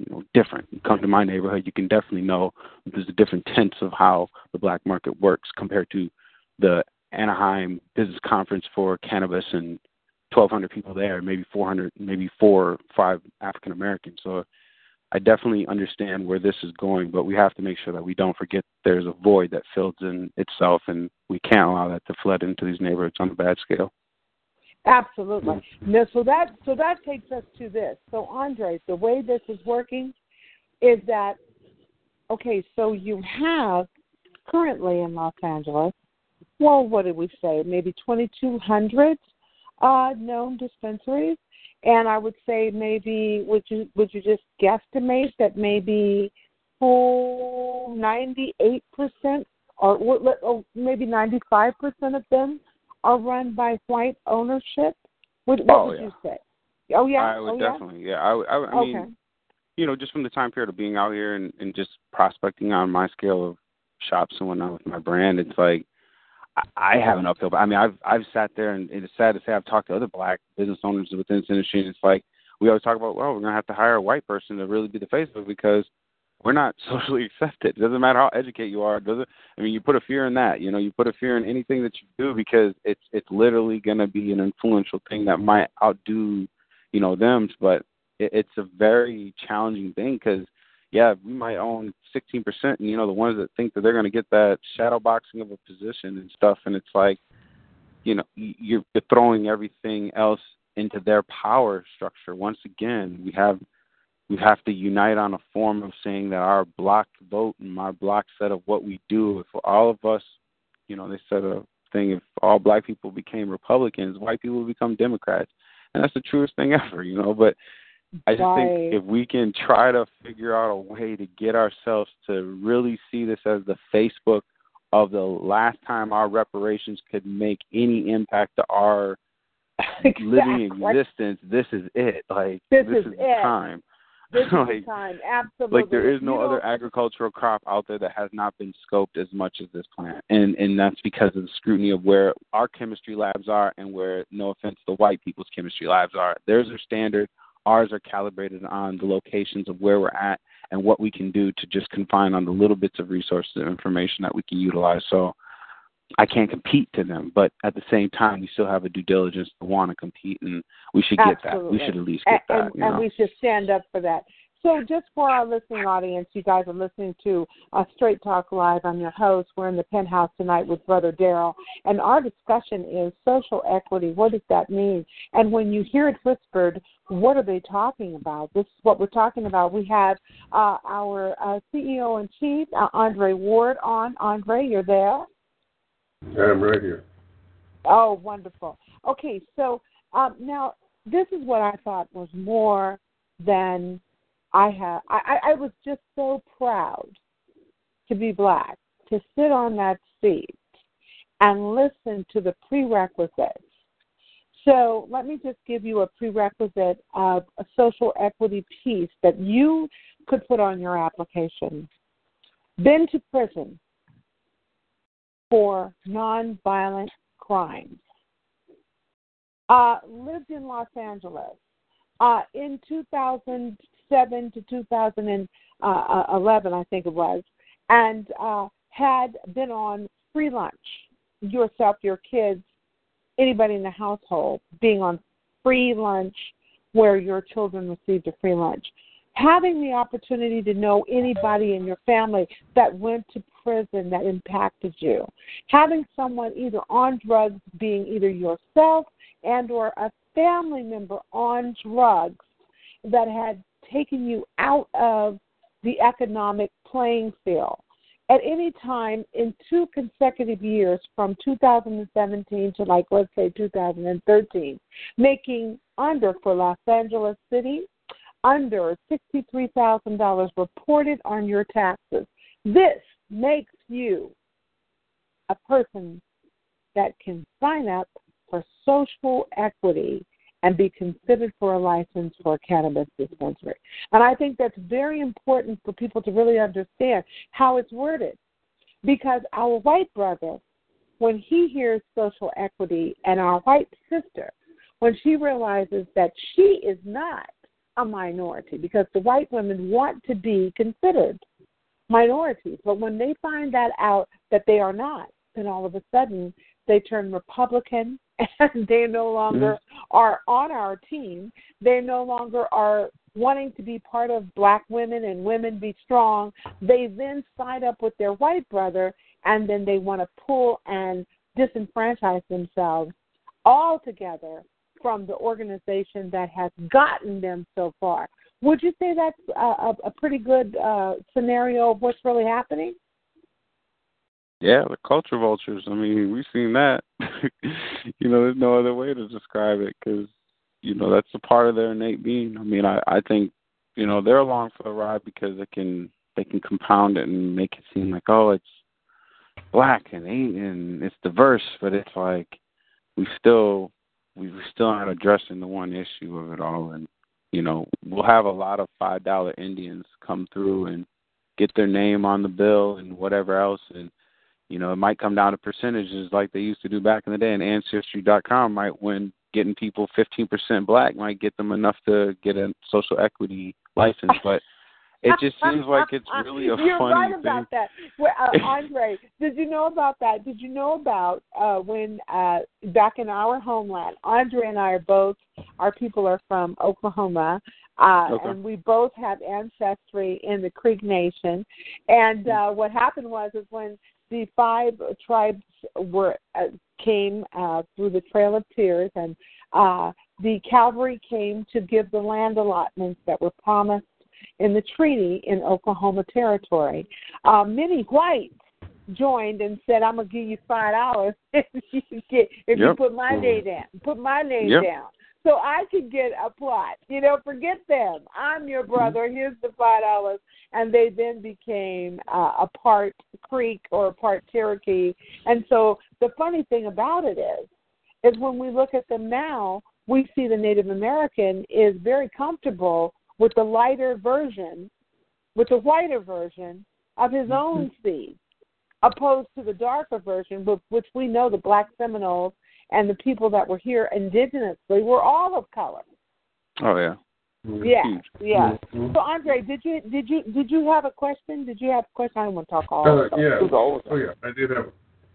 you know different. You come to my neighborhood, you can definitely know there's a different tense of how the black market works compared to the Anaheim Business Conference for cannabis and 1,200 people there, maybe 400, maybe four or five African Americans. So I definitely understand where this is going, but we have to make sure that we don't forget there's a void that fills in itself, and we can't allow that to flood into these neighborhoods on a bad scale. Absolutely. No, so that so that takes us to this. So Andre, the way this is working is that okay, so you have currently in Los Angeles, well, what did we say? Maybe 2,200 uh, known dispensaries, and I would say maybe would you would you just guesstimate that maybe oh, 98 percent or, or maybe 95 percent of them are run by white ownership? What, what oh, would yeah. you say? Oh yeah, I would oh, definitely. Yeah, I, I, I Okay. mean, you know, just from the time period of being out here and, and just prospecting on my scale of shops and whatnot with my brand, it's like I, I have an uphill. I mean, I've I've sat there and it's sad to say I've talked to other black business owners within this industry, and it's like we always talk about, well, we're gonna have to hire a white person to really be the face of it because we're not socially accepted. It doesn't matter how educated you are. It doesn't. I mean, you put a fear in that. You know, you put a fear in anything that you do because it's it's literally gonna be an influential thing that might outdo, you know, them. But it, it's a very challenging thing because yeah, we might own 16%, and you know, the ones that think that they're going to get that shadow boxing of a position and stuff, and it's like, you know, you're throwing everything else into their power structure. Once again, we have we have to unite on a form of saying that our block vote and our block set of what we do. If all of us, you know, they said a thing: if all black people became Republicans, white people would become Democrats, and that's the truest thing ever, you know. But I just Right. think if we can try to figure out a way to get ourselves to really see this as the Facebook of the last time our reparations could make any impact to our living existence, this is it. Like This this is is it. the time. This is like, the time. Absolutely. like there is no You other agricultural crop out there that has not been scoped as much as this plant, and and that's because of the scrutiny of where our chemistry labs are and where, no offense, the white people's chemistry labs are. Theirs are standard. Ours are calibrated on the locations of where we're at and what we can do to just confine on the little bits of resources and information that we can utilize. So I can't compete to them, but at the same time, we still have a due diligence to want to compete, and we should get that. We should at least and, get that. and, and we should stand up for that. So, just for our listening audience, you guys are listening to uh, Straight Talk Live. I'm your host. We're in the penthouse tonight with Brother Darrell, and our discussion is social equity. What does that mean? And when you hear it whispered, what are they talking about? This is what we're talking about. We have uh, our uh, CEO in chief, uh, Andre Ward, on. Andre, you're there. I'm right here. Oh, wonderful. Okay, so um, now this is what I thought was more than I. I, I, I was just so proud to be black, to sit on that seat and listen to the prerequisites. So let me just give you a prerequisite of a social equity piece that you could put on your application. Been to prison for nonviolent crimes. Uh, lived in Los Angeles. Uh, in 2007 to 2011, I think it was, and uh, had been on free lunch. Yourself, your kids, anybody in the household being on free lunch where your children received a free lunch. Having the opportunity to know anybody in your family that went to prison that impacted you. Having someone either on drugs being either yourself and or a family member on drugs that had taken you out of the economic playing field. At any time in two consecutive years from 2017 to like let's say 2013, making under for Los Angeles City under $63,000 reported on your taxes. This makes you a person that can sign up for social equity and be considered for a license for a cannabis dispensary. And I think that's very important for people to really understand how it's worded. Because our white brother, when he hears social equity, and our white sister, when she realizes that she is not a minority, because the white women want to be considered minorities, but when they find that out that they are not, then all of a sudden they turn Republican and they no longer mm-hmm. are on our team. They no longer are wanting to be part of black women and women be strong. They then side up with their white brother and then they want to pull and disenfranchise themselves altogether from the organization that has gotten them so far. Would you say that's a, a pretty good uh, scenario of what's really happening? Yeah, the culture vultures. I mean, we've seen that. you know, there's no other way to describe it because you know that's a part of their innate being. I mean, I I think you know they're along for the ride because they can they can compound it and make it seem like oh it's black and and it's diverse, but it's like we still we still aren't addressing the one issue of it all, and you know we'll have a lot of five dollar Indians come through and get their name on the bill and whatever else and you know, it might come down to percentages like they used to do back in the day. And Ancestry.com might win getting people 15% black might get them enough to get a social equity license. But it just seems like it's really a You're funny right about thing. that. Well, uh, Andre, did you know about that? Did you know about uh, when uh, back in our homeland, Andre and I are both, our people are from Oklahoma. Uh, Okay. And we both have ancestry in the Creek Nation, and uh, what happened was is when the five tribes were uh, came uh, through the Trail of Tears, and uh, the cavalry came to give the land allotments that were promised in the treaty in Oklahoma Territory. Uh, many whites joined and said, "I'm gonna give you five dollars if you get if you put my name down, put my name Yep. down." So I could get a plot. You know, forget them. I'm your brother. Here's the five dollars, and they then became uh, a part Creek or a part Cherokee. And so the funny thing about it is, is when we look at them now, we see the Native American is very comfortable with the lighter version, with the whiter version of his own seed, opposed to the darker version, which- which we know the Black Seminoles and the people that were here indigenously were all of color. Oh yeah. Yeah, yeah. Mhm. So Andre, did you did you did you have a question? Did you have a question? I don't want to talk all. Uh, yeah. through Oh yeah, I did have.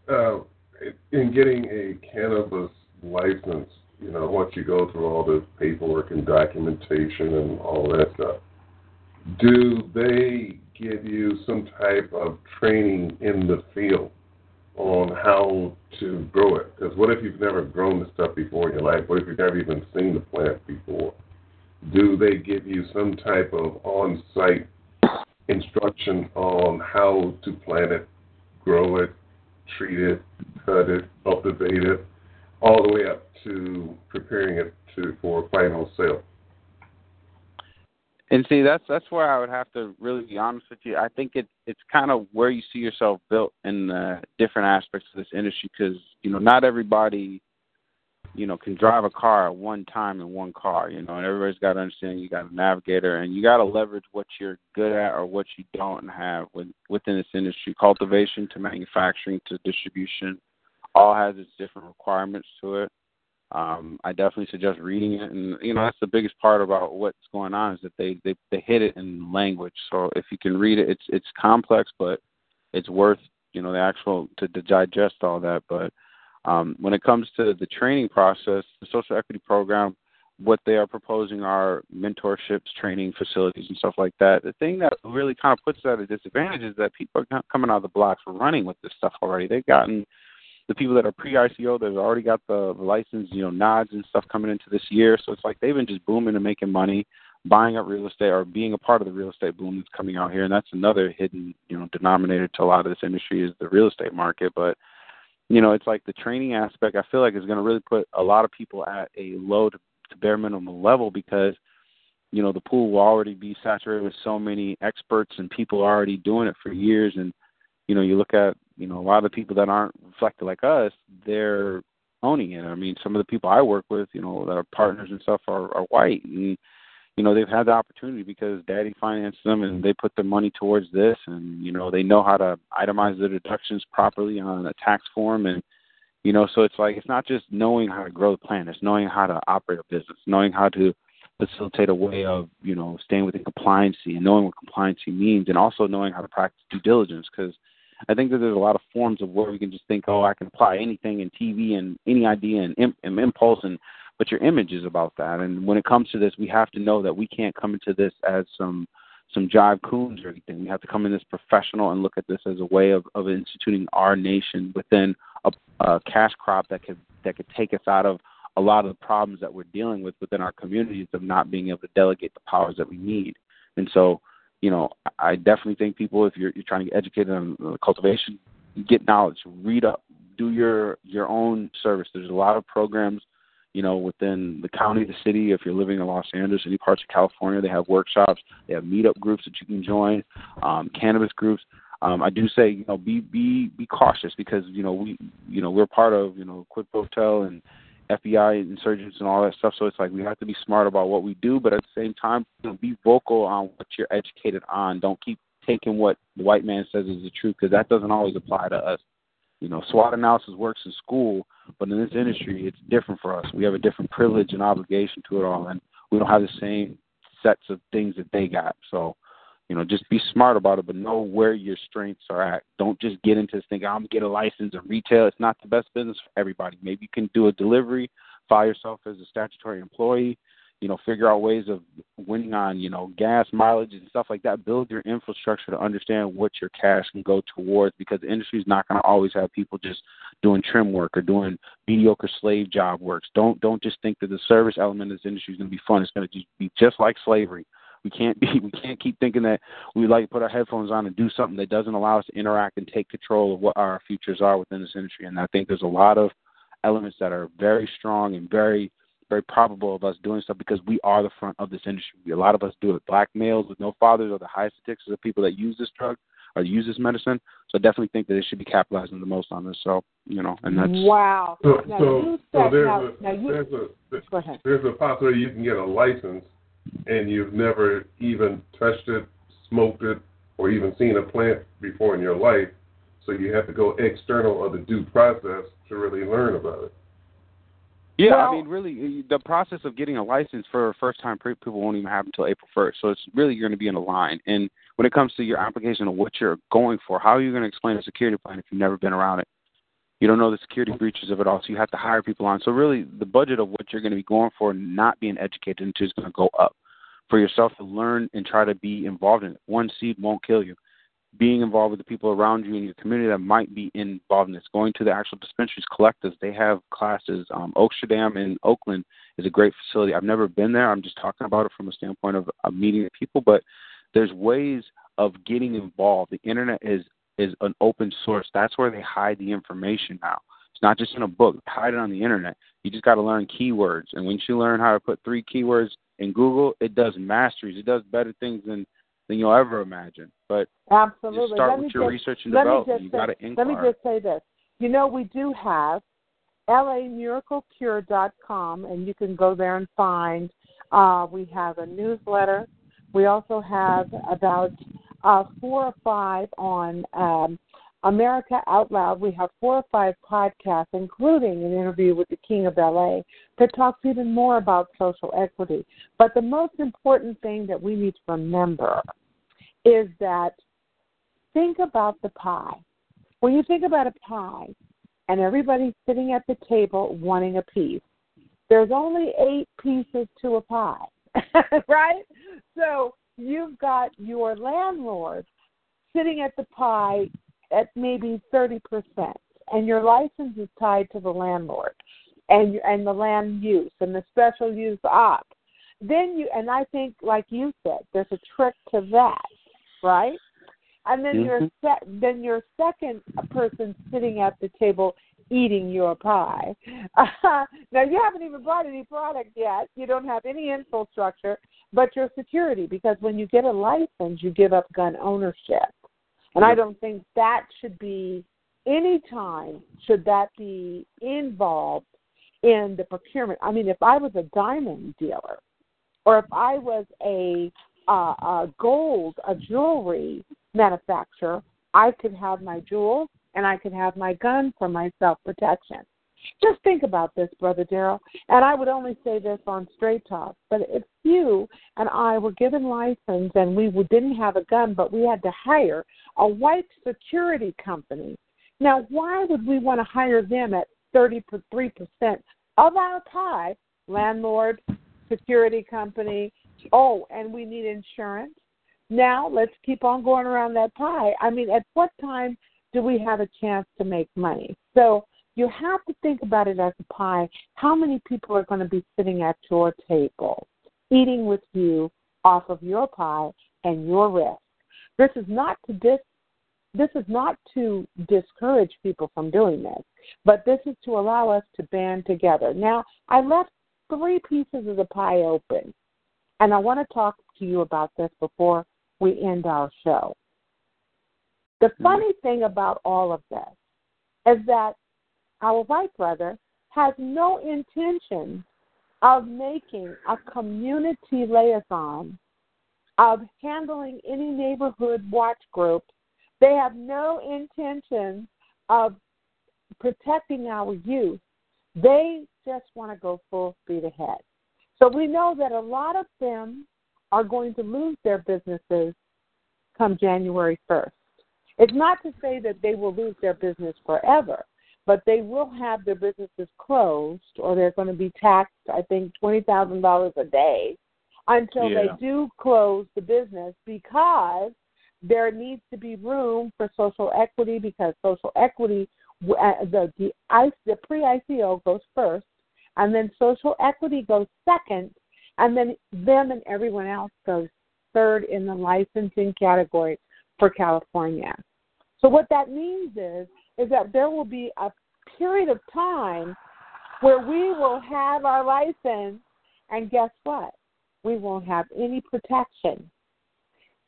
Uh, in getting a cannabis license, you know, once you go through all the paperwork and documentation and all that stuff, do they give you some type of training in the field on how to grow it? Because what if you've never grown the stuff before in your life? What if you've never even seen the plant before? Do they give you some type of on-site instruction on how to plant it, grow it, treat it, cut it, cultivate it, all the way up to preparing it to for final sale? And see, that's that's where I would have to really be honest with you. I think it it's kind of where you see yourself built in the different aspects of this industry because you know not everybody, you know, can drive a car one time in one car. You know, and everybody's got to understand you got a navigator and you got to leverage what you're good at or what you don't have with, within this industry. Cultivation to manufacturing to distribution, all has its different requirements to it um, I definitely suggest reading it, and you know that's the biggest part about what's going on is that they they they hit it in language. So if you can read it, it's it's complex, but it's worth you know the actual to, to digest all that. But um, when it comes to the training process, the social equity program, what they are proposing are mentorships, training facilities, and stuff like that. The thing that really kind of puts it at a disadvantage is that people are coming out of the blocks running with this stuff already. They've gotten the people that are pre-ICO that have already got the, license, you know, nods and stuff coming into this year. So it's like they've been just booming and making money. buying up real estate or being a part of the real estate boom that's coming out here. And that's another hidden, you know, denominator to a lot of this industry is the real estate market. But, you know, it's like the training aspect I feel like is going to really put a lot of people at a low to, to bare minimum level because, you know, the pool will already be saturated with so many experts and people already doing it for years. And, you know, you look at, you know, a lot of the people that aren't reflected like us, they're owning it. I mean, some of the people I work with, you know, that are partners and stuff are, are white. And, you know they've had the opportunity because daddy financed them and they put their money towards this and you know they know how to itemize their deductions properly on a tax form and you know so it's like it's not just knowing how to grow the plan it's knowing how to operate a business knowing how to facilitate a way of you know staying within compliancy and knowing what compliancy means and also knowing how to practice due diligence because I think that there's a lot of forms of where we can just think, oh, I can apply anything in TV and any idea and, and impulse and but your image is about that. And when it comes to this, we have to know that we can't come into this as some some jive coons or anything. We have to come in this professional and look at this as a way of, of instituting our nation within a, a cash crop that could that could take us out of a lot of the problems that we're dealing with within our communities of not being able to delegate the powers that we need. And so, you know, I definitely think people, if you're, you're trying to get educated on cultivation, get knowledge, read up, do your your own service. There's a lot of programs you know, within the county, the city. If you're living in Los Angeles, any parts of California, they have workshops. They have meetup groups that you can join, um, cannabis groups. Um, I do say, you know, be be be cautious because you know we, you know, we're part of you know Quid Pro and FBI insurgents and all that stuff. So it's like we have to be smart about what we do, but at the same time, be vocal on what you're educated on. Don't keep taking what the white man says is the truth because that doesn't always apply to us. You know, SWOT analysis works in school, but in this industry, it's different for us. We have a different privilege and obligation to it all, and we don't have the same sets of things that they got. So, you know, just be smart about it, but know where your strengths are at. Don't just get into this thinking, I'm to get a license in retail. It's not the best business for everybody. Maybe you can do a delivery, file yourself as a statutory employee, you know, figure out ways of winning on, you know, gas mileage and stuff like that. Build your infrastructure to understand what your cash can go towards because the industry is not going to always have people just doing trim work or doing mediocre slave job works. Don't don't just think that the service element of this industry is going to be fun. It's going to be just like slavery. We can't be we can't keep thinking that we like to put our headphones on and do something that doesn't allow us to interact and take control of what our futures are within this industry. And I think there's a lot of elements that are very strong and very very probable of us doing stuff because we are the front of this industry. A lot of us do it. Black males with no fathers are the highest statistics of people that use this drug or use this medicine. So I definitely think that it should be capitalizing the most on this. So you know, and that's wow. So, now, so, so there's now, a now you, there's a there's a possibility you can get a license and you've never even touched it, smoked it, or even seen a plant before in your life. So you have to go external of the due process to really learn about it. Yeah, Well- I mean, really, the process of getting a license for first time people won't even happen until April 1st. So it's really you're going to be in a line. And when it comes to your application of what you're going for, how are you going to explain a security plan if you've never been around it? You don't know the security breaches of it all, so you have to hire people on. So really, the budget of what you're going to be going for, not being educated into, is going to go up for yourself to learn and try to be involved in it. One seed won't kill you being involved with the people around you in your community that might be involved in this. Going to the actual dispensaries, collectives, they have classes. Um, Oaksterdam in Oakland is a great facility. I've never been there. I'm just talking about it from a standpoint of, of meeting people, but there's ways of getting involved. The internet is is an open source. That's where they hide the information now. It's not just in a book. Hide it on the internet. You just got to learn keywords, and once you learn how to put three keywords in Google, it does masteries. It does better things than than you'll ever imagine. But Absolutely. just start let with your just, research and development. You got to inquire. Let me just say this. You know, we do have lamiraclecure.com, and you can go there and find. Uh, we have a newsletter. We also have about uh, four or five on um, America Out Loud. We have four or five podcasts, including an interview with the King of LA, that talks even more about social equity. But the most important thing that we need to remember is that think about the pie. When you think about a pie and everybody's sitting at the table wanting a piece, there's only eight pieces to a pie, right? So you've got your landlord sitting at the pie at maybe 30%, and your license is tied to the landlord and and the land use and the special use op. then you and I think, like you said, there's a trick to that, right? And then Mhm. your se- then your second person sitting at the table eating your pie. now you haven't even bought any product yet. You don't have any infrastructure, but your security because when you get a license, you give up gun ownership. And I don't think that should be any time should that be involved in the procurement. I mean, if I was a diamond dealer, or if I was a, uh, a gold, a jewelry manufacturer, I could have my jewels and I could have my gun for my self protection. Just think about this, Brother Darrell. And I would only say this on Straight Talk, but if you and I were given license and we didn't have a gun, but we had to hire a white security company, now why would we want to hire them at 33% of our pie? Landlord, security company, oh, and we need insurance. Now let's keep on going around that pie. I mean, at what time do we have a chance to make money? So you have to think about it as a pie. How many people are going to be sitting at your table, eating with you off of your pie and your risk? This is not to dis this is not to discourage people from doing this, but this is to allow us to band together. Now, I left three pieces of the pie open, and I want to talk to you about this before we end our show. The hmm. funny thing about all of this is that our white brother has no intention of making a community liaison, of handling any neighborhood watch group. They have no intention of protecting our youth. They just want to go full speed ahead. So we know that a lot of them are going to lose their businesses come January 1st. It's not to say that they will lose their business forever, but they will have their businesses closed or they're going to be taxed, I think, $20,000 a day until Yeah. they do close the business because there needs to be room for social equity because social equity, uh, the, the, the pre ICO goes first, and then social equity goes second, and then them and everyone else goes third in the licensing category for California. So what that means is is that there will be a period of time where we will have our license and guess what? We won't have any protection.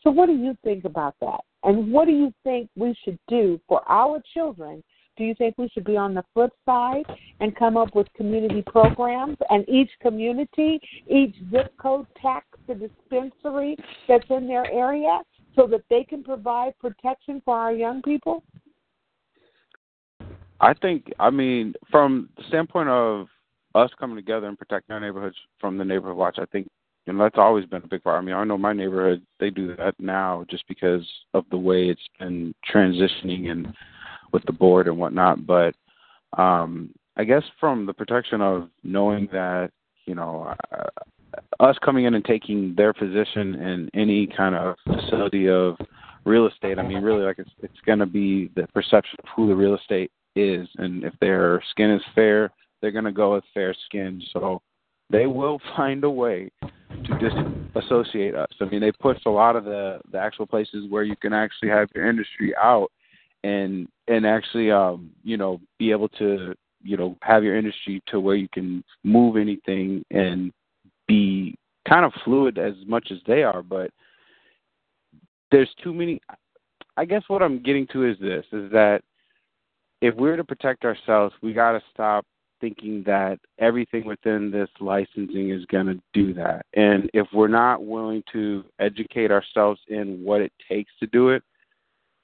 So what do you think about that? And what do you think we should do for our children? Do you think we should be on the flip side and come up with community programs and each community, each zip code tax the dispensary that's in their area so that they can provide protection for our young people? I think, I mean, from the standpoint of us coming together and protecting our neighborhoods from the neighborhood watch, I think, know, that's always been a big part. I mean, I know my neighborhood, they do that now just because of the way it's been transitioning and with the board and whatnot. But um, I guess from the protection of knowing that, you know, uh, us coming in and taking their position in any kind of facility of real estate, I mean, really, like it's it's going to be the perception of who the real estate is, and if their skin is fair, they're going to go with fair skin. So they will find a way to disassociate us. I mean, they push a lot of the the actual places where you can actually have your industry out and and actually um you know be able to you know have your industry to where you can move anything and be kind of fluid as much as they are but there's too many i guess what i'm getting to is this is that if we're to protect ourselves we got to stop thinking that everything within this licensing is going to do that and if we're not willing to educate ourselves in what it takes to do it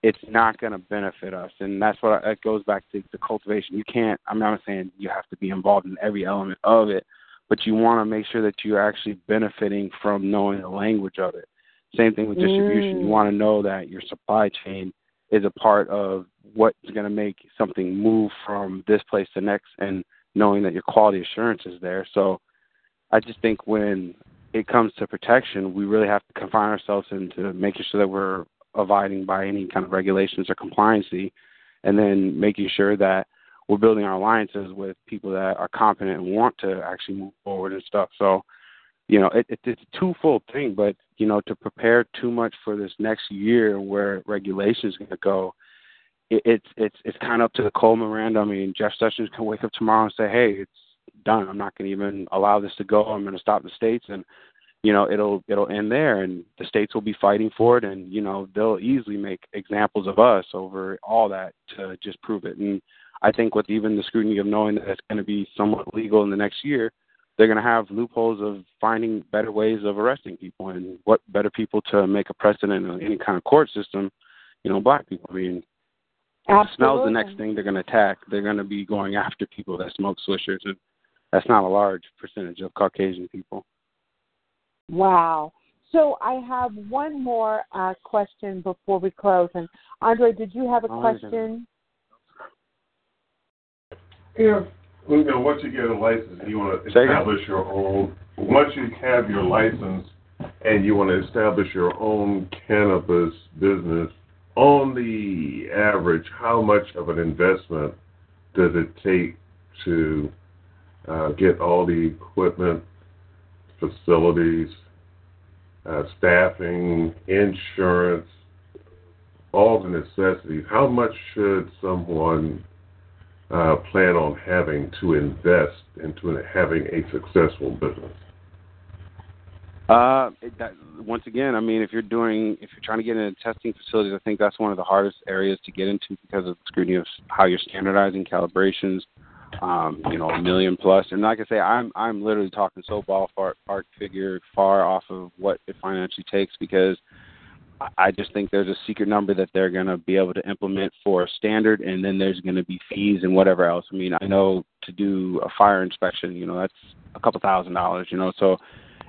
it's not going to benefit us. And that's what that goes back to the cultivation. You can't. I'm not saying you have to be involved in every element of it, but you want to make sure that you're actually benefiting from knowing the language of it. Same thing with distribution. Mm. You want to know that your supply chain is a part of what's going to make something move from this place to next, and knowing that your quality assurance is there. So, I just think when it comes to protection, we really have to confine ourselves into making sure that we're abiding by any kind of regulations or compliancy, and then making sure that we're building our alliances with people that are competent and want to actually move forward and stuff. So you know, it, it, it's a twofold thing, but you know, to prepare too much for this next year where regulation is going to go, it, it's it's it's kind of up to the Cole memorandum. I mean, Jeff Sessions can wake up tomorrow and say, "Hey, it's done. I'm not going to even allow this to go. I'm going to stop the states," and you know, it'll it'll end there, and the states will be fighting for it, and you know, they'll easily make examples of us over all that to just prove it. And I think with even the scrutiny of knowing that it's going to be somewhat legal in the next year, they're going to have loopholes of finding better ways of arresting people and what better people to make a precedent in any kind of court system, you know, black people. I mean, Absolutely. smell's the next thing they're going to attack. They're going to be going after people that smoke swishers, and that's not a large percentage of Caucasian people. Wow. So I have one more uh, question before we close. And Andre, did you have a Oh, question? If you know once you get a license, and you want to establish your own. Once you have your license and you want to establish your own cannabis business, on the average, how much of an investment does it take to uh, get all the equipment, facilities, uh, staffing, insurance, all the necessities? How much should someone uh, plan on having to invest into having a successful business? Uh, that, once again, I mean, if you're doing, if you're trying to get into testing facilities, I think that's one of the hardest areas to get into because of the scrutiny of how you're standardizing calibrations. Um, you know, a million plus, and like I say, I'm I'm literally talking so ballpark park figure far off of what it financially takes because I- just think there's a secret number that they're going to be able to implement for a standard, and then there's going to be fees and whatever else. I mean, I know to do a fire inspection, you know, that's a couple thousand dollars, you know, so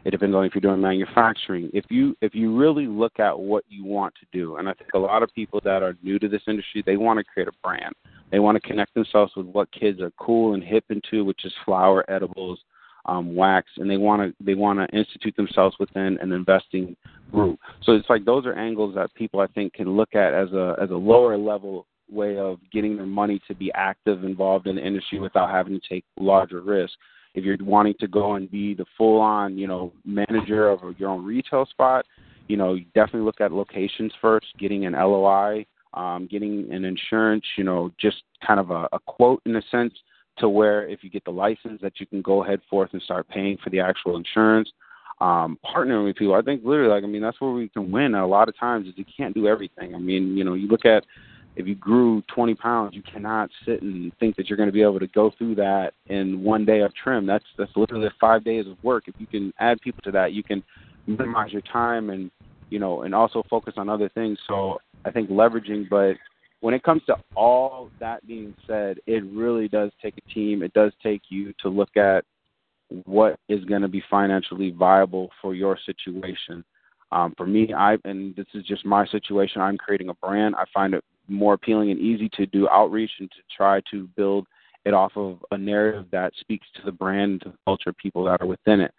it depends on if you're doing manufacturing. If you if you really look at what you want to do, and I think a lot of people that are new to this industry, they want to create a brand. They want to connect themselves with what kids are cool and hip into, which is flower edibles, um, wax, and they want to they want to institute themselves within an investing group. So it's like those are angles that people I think can look at as a as a lower level way of getting their money to be active involved in the industry without having to take larger risk. if you're wanting to go and be the full on, you know, manager of your own retail spot, you know, you definitely look at locations first, getting an LOI, um, getting an insurance, you know, just kind of a, a quote in a sense to where if you get the license that you can go ahead forth and start paying for the actual insurance. Um, partnering with people, I think literally like I mean that's where we can win a lot of times is you can't do everything. I mean, you know, you look at if you grew 20 pounds, you cannot sit and think that you're going to be able to go through that in one day of trim. That's that's literally five days of work. If you can add people to that, you can minimize your time and you know and also focus on other things. So I think leveraging, but when it comes to all that being said, it really does take a team. It does take you to look at what is going to be financially viable for your situation. Um, for me, I and this is just my situation. I'm creating a brand. I find it more appealing and easy to do outreach and to try to build it off of a narrative that speaks to the brand, to the culture, people that are within it.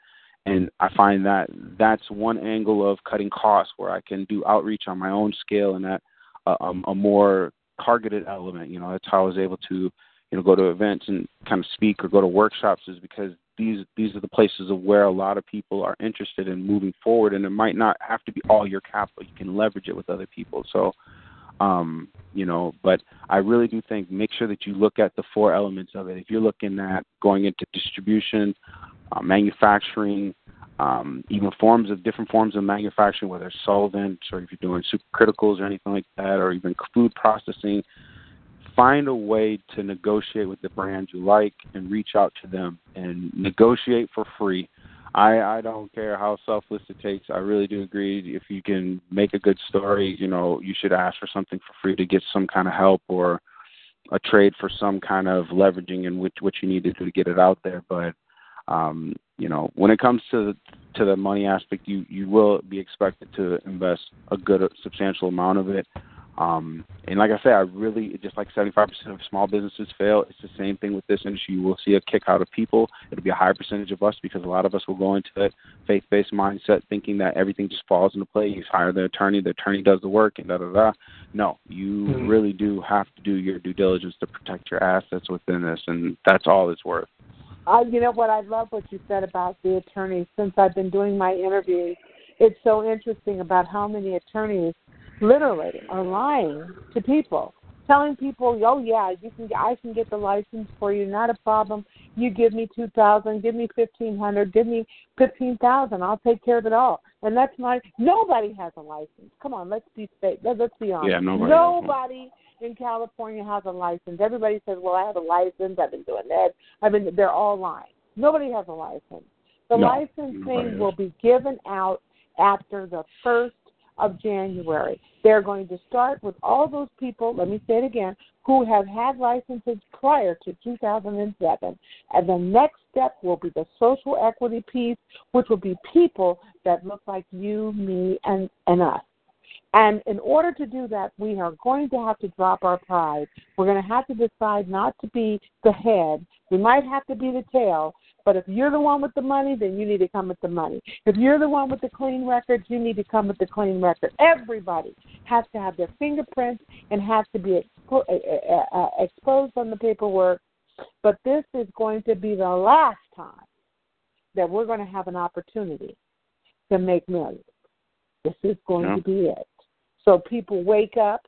And I find that that's one angle of cutting costs where I can do outreach on my own scale and at a, a more targeted element. You know, that's how I was able to, you know, go to events and kind of speak or go to workshops is because these these are the places of where a lot of people are interested in moving forward and it might not have to be all your capital. You can leverage it with other people. So um, you know, but I really do think make sure that you look at the four elements of it. If you're looking at going into distribution, uh, manufacturing, um, even forms of different forms of manufacturing, whether it's solvents or if you're doing supercriticals or anything like that, or even food processing, find a way to negotiate with the brands you like and reach out to them and negotiate for free. I I don't care how selfless it takes. I really do agree. If you can make a good story, you know, you should ask for something for free to get some kind of help or a trade for some kind of leveraging in which what you need to do to get it out there. But um, you know, when it comes to to the money aspect, you you will be expected to invest a good substantial amount of it. Um, and like I said, I really just like 75% of small businesses fail. It's the same thing with this industry. You will see a kick out of people. It'll be a higher percentage of us because a lot of us will go into a faith-based mindset thinking that everything just falls into place. You hire the attorney, the attorney does the work, and da da da. No, you Mhm. really do have to do your due diligence to protect your assets within this, and that's all it's worth. You know what? I love what you said about the attorneys. Since I've been doing my interviews, it's so interesting about how many attorneys literally are lying to people, telling people, "Oh yeah, you can, I can get the license for you, not a problem. You give me two thousand, give me fifteen hundred, give me fifteen thousand, I'll take care of it all." And that's my nobody has a license. Come on, let's be straight. Let's be honest. Yeah, nobody. Nobody in California has a license. Everybody says, "Well, I have a license. I've been doing that." I mean, they're all lying. Nobody has a license. The No, licensing will be given out after the first of January. They're going to start with all those people, let me say it again, who have had licenses prior to 2007. And the next step will be the social equity piece, which will be people that look like you, me, and, and us. And in order to do that, we are going to have to drop our pride. We're going to have to decide not to be the head. We might have to be the tail, but if you're the one with the money, then you need to come with the money. If you're the one with the clean record, you need to come with the clean record. Everybody has to have their fingerprints and has to be expo- uh, uh, uh, exposed on the paperwork. But this is going to be the last time that we're going to have an opportunity to make millions. This is going Yeah. to be it. So people wake up,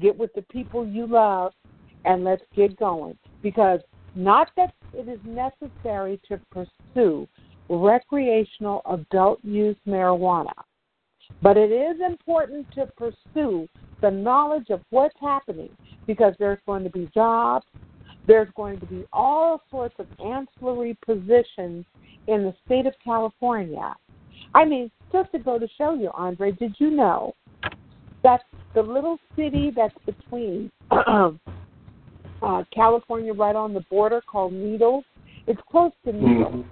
get with the people you love, and let's get going. Because not that it is necessary to pursue recreational adult use marijuana, but it is important to pursue the knowledge of what's happening because there's going to be jobs, there's going to be all sorts of ancillary positions in the state of California. I mean, just to go to show you, Andre, did you know that the little city that's between uh, California, right on the border, called Needles, it's close to Needles, Mhm.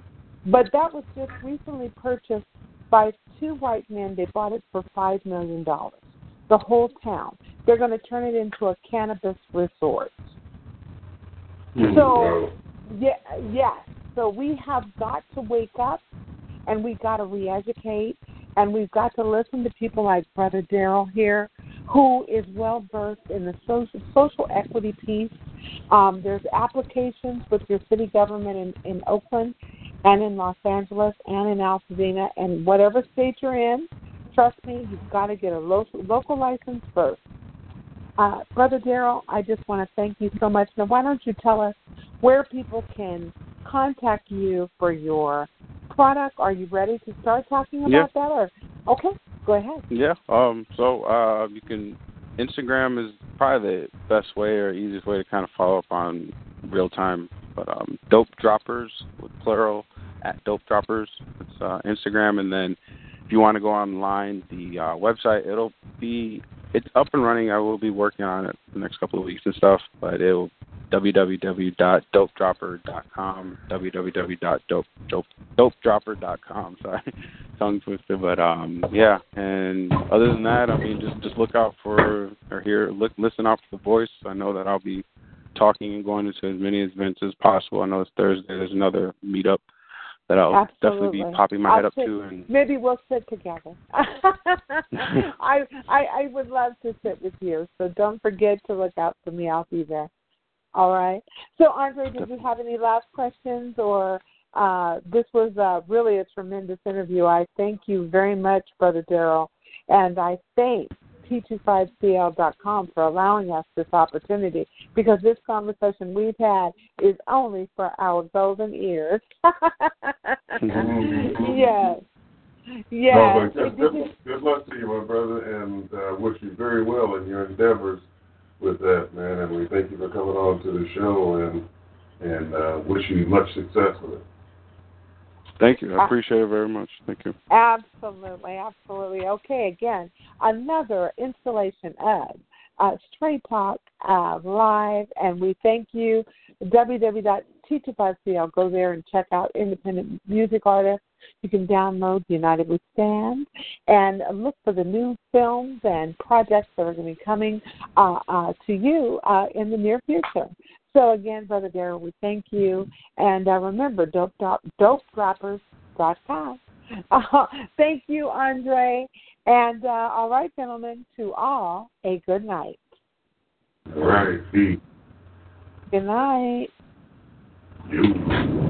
but that was just recently purchased by two white men. They bought it for five million dollars. The whole town. They're going to turn it into a cannabis resort. Mhm. So, yeah, yes. So we have got to wake up, and we got to re-educate, and we've got to listen to people like Brother Darrell here, who is well versed in the social social equity piece. Um, there's applications with your city government in, in Oakland, and in Los Angeles, and in Altadena, and whatever state you're in. Trust me, you've got to get a local local license first. Uh, Brother Darrell, I just want to thank you so much. Now, why don't you tell us where people can contact you for your product? Are you ready to start talking about Yeah. that? Or okay, go ahead. Yeah. Um. So uh, you can Instagram is probably the best way or easiest way to kind of follow up on real time. But um, Dope Droppers with plural at Dope Droppers. It's uh, Instagram, and then if you want to go online, the uh, website it'll be it's up and running. I will be working on it the next couple of weeks and stuff. But it'll www.dopedropper.com www.dopedropper.com sorry tongue twister but um yeah and other than that i mean just just look out for or hear look listen out for the voice i know that i'll be talking and going into as many events as possible i know it's thursday there's another meetup that i'll definitely be popping my I'll head up sit- to and Maybe we'll sit together. I, I I would love to sit with you. So don't forget to look out for me. I'll be there. All right. So Andre, did you have any last questions or uh, this was uh, really a tremendous interview. I thank you very much, Brother Darrell, and I thank T25CL.com for allowing us this opportunity because this conversation we've had is only for our golden ears. yes. Yes. No, but good, good luck to you, my brother, and uh, wish you very well in your endeavors with that, man. And we thank you for coming on to the show and and uh, wish you much success with it. Thank you i appreciate it very much thank you Absolutely, absolutely. Okay, again, another installation of uh, Straight Talk uh, Live, and we thank you. www.t25cl. Go there and check out independent music artists. You can download United We Stand and look for the new films and projects that are going to be coming uh, uh, to you uh, in the near future. So again, Brother Darrell, we thank you. And uh, remember, dope, drop, dopedroppers.com. Uh, thank you, Andre. And uh, all right, gentlemen, to all, a good night. All right. Good night. You.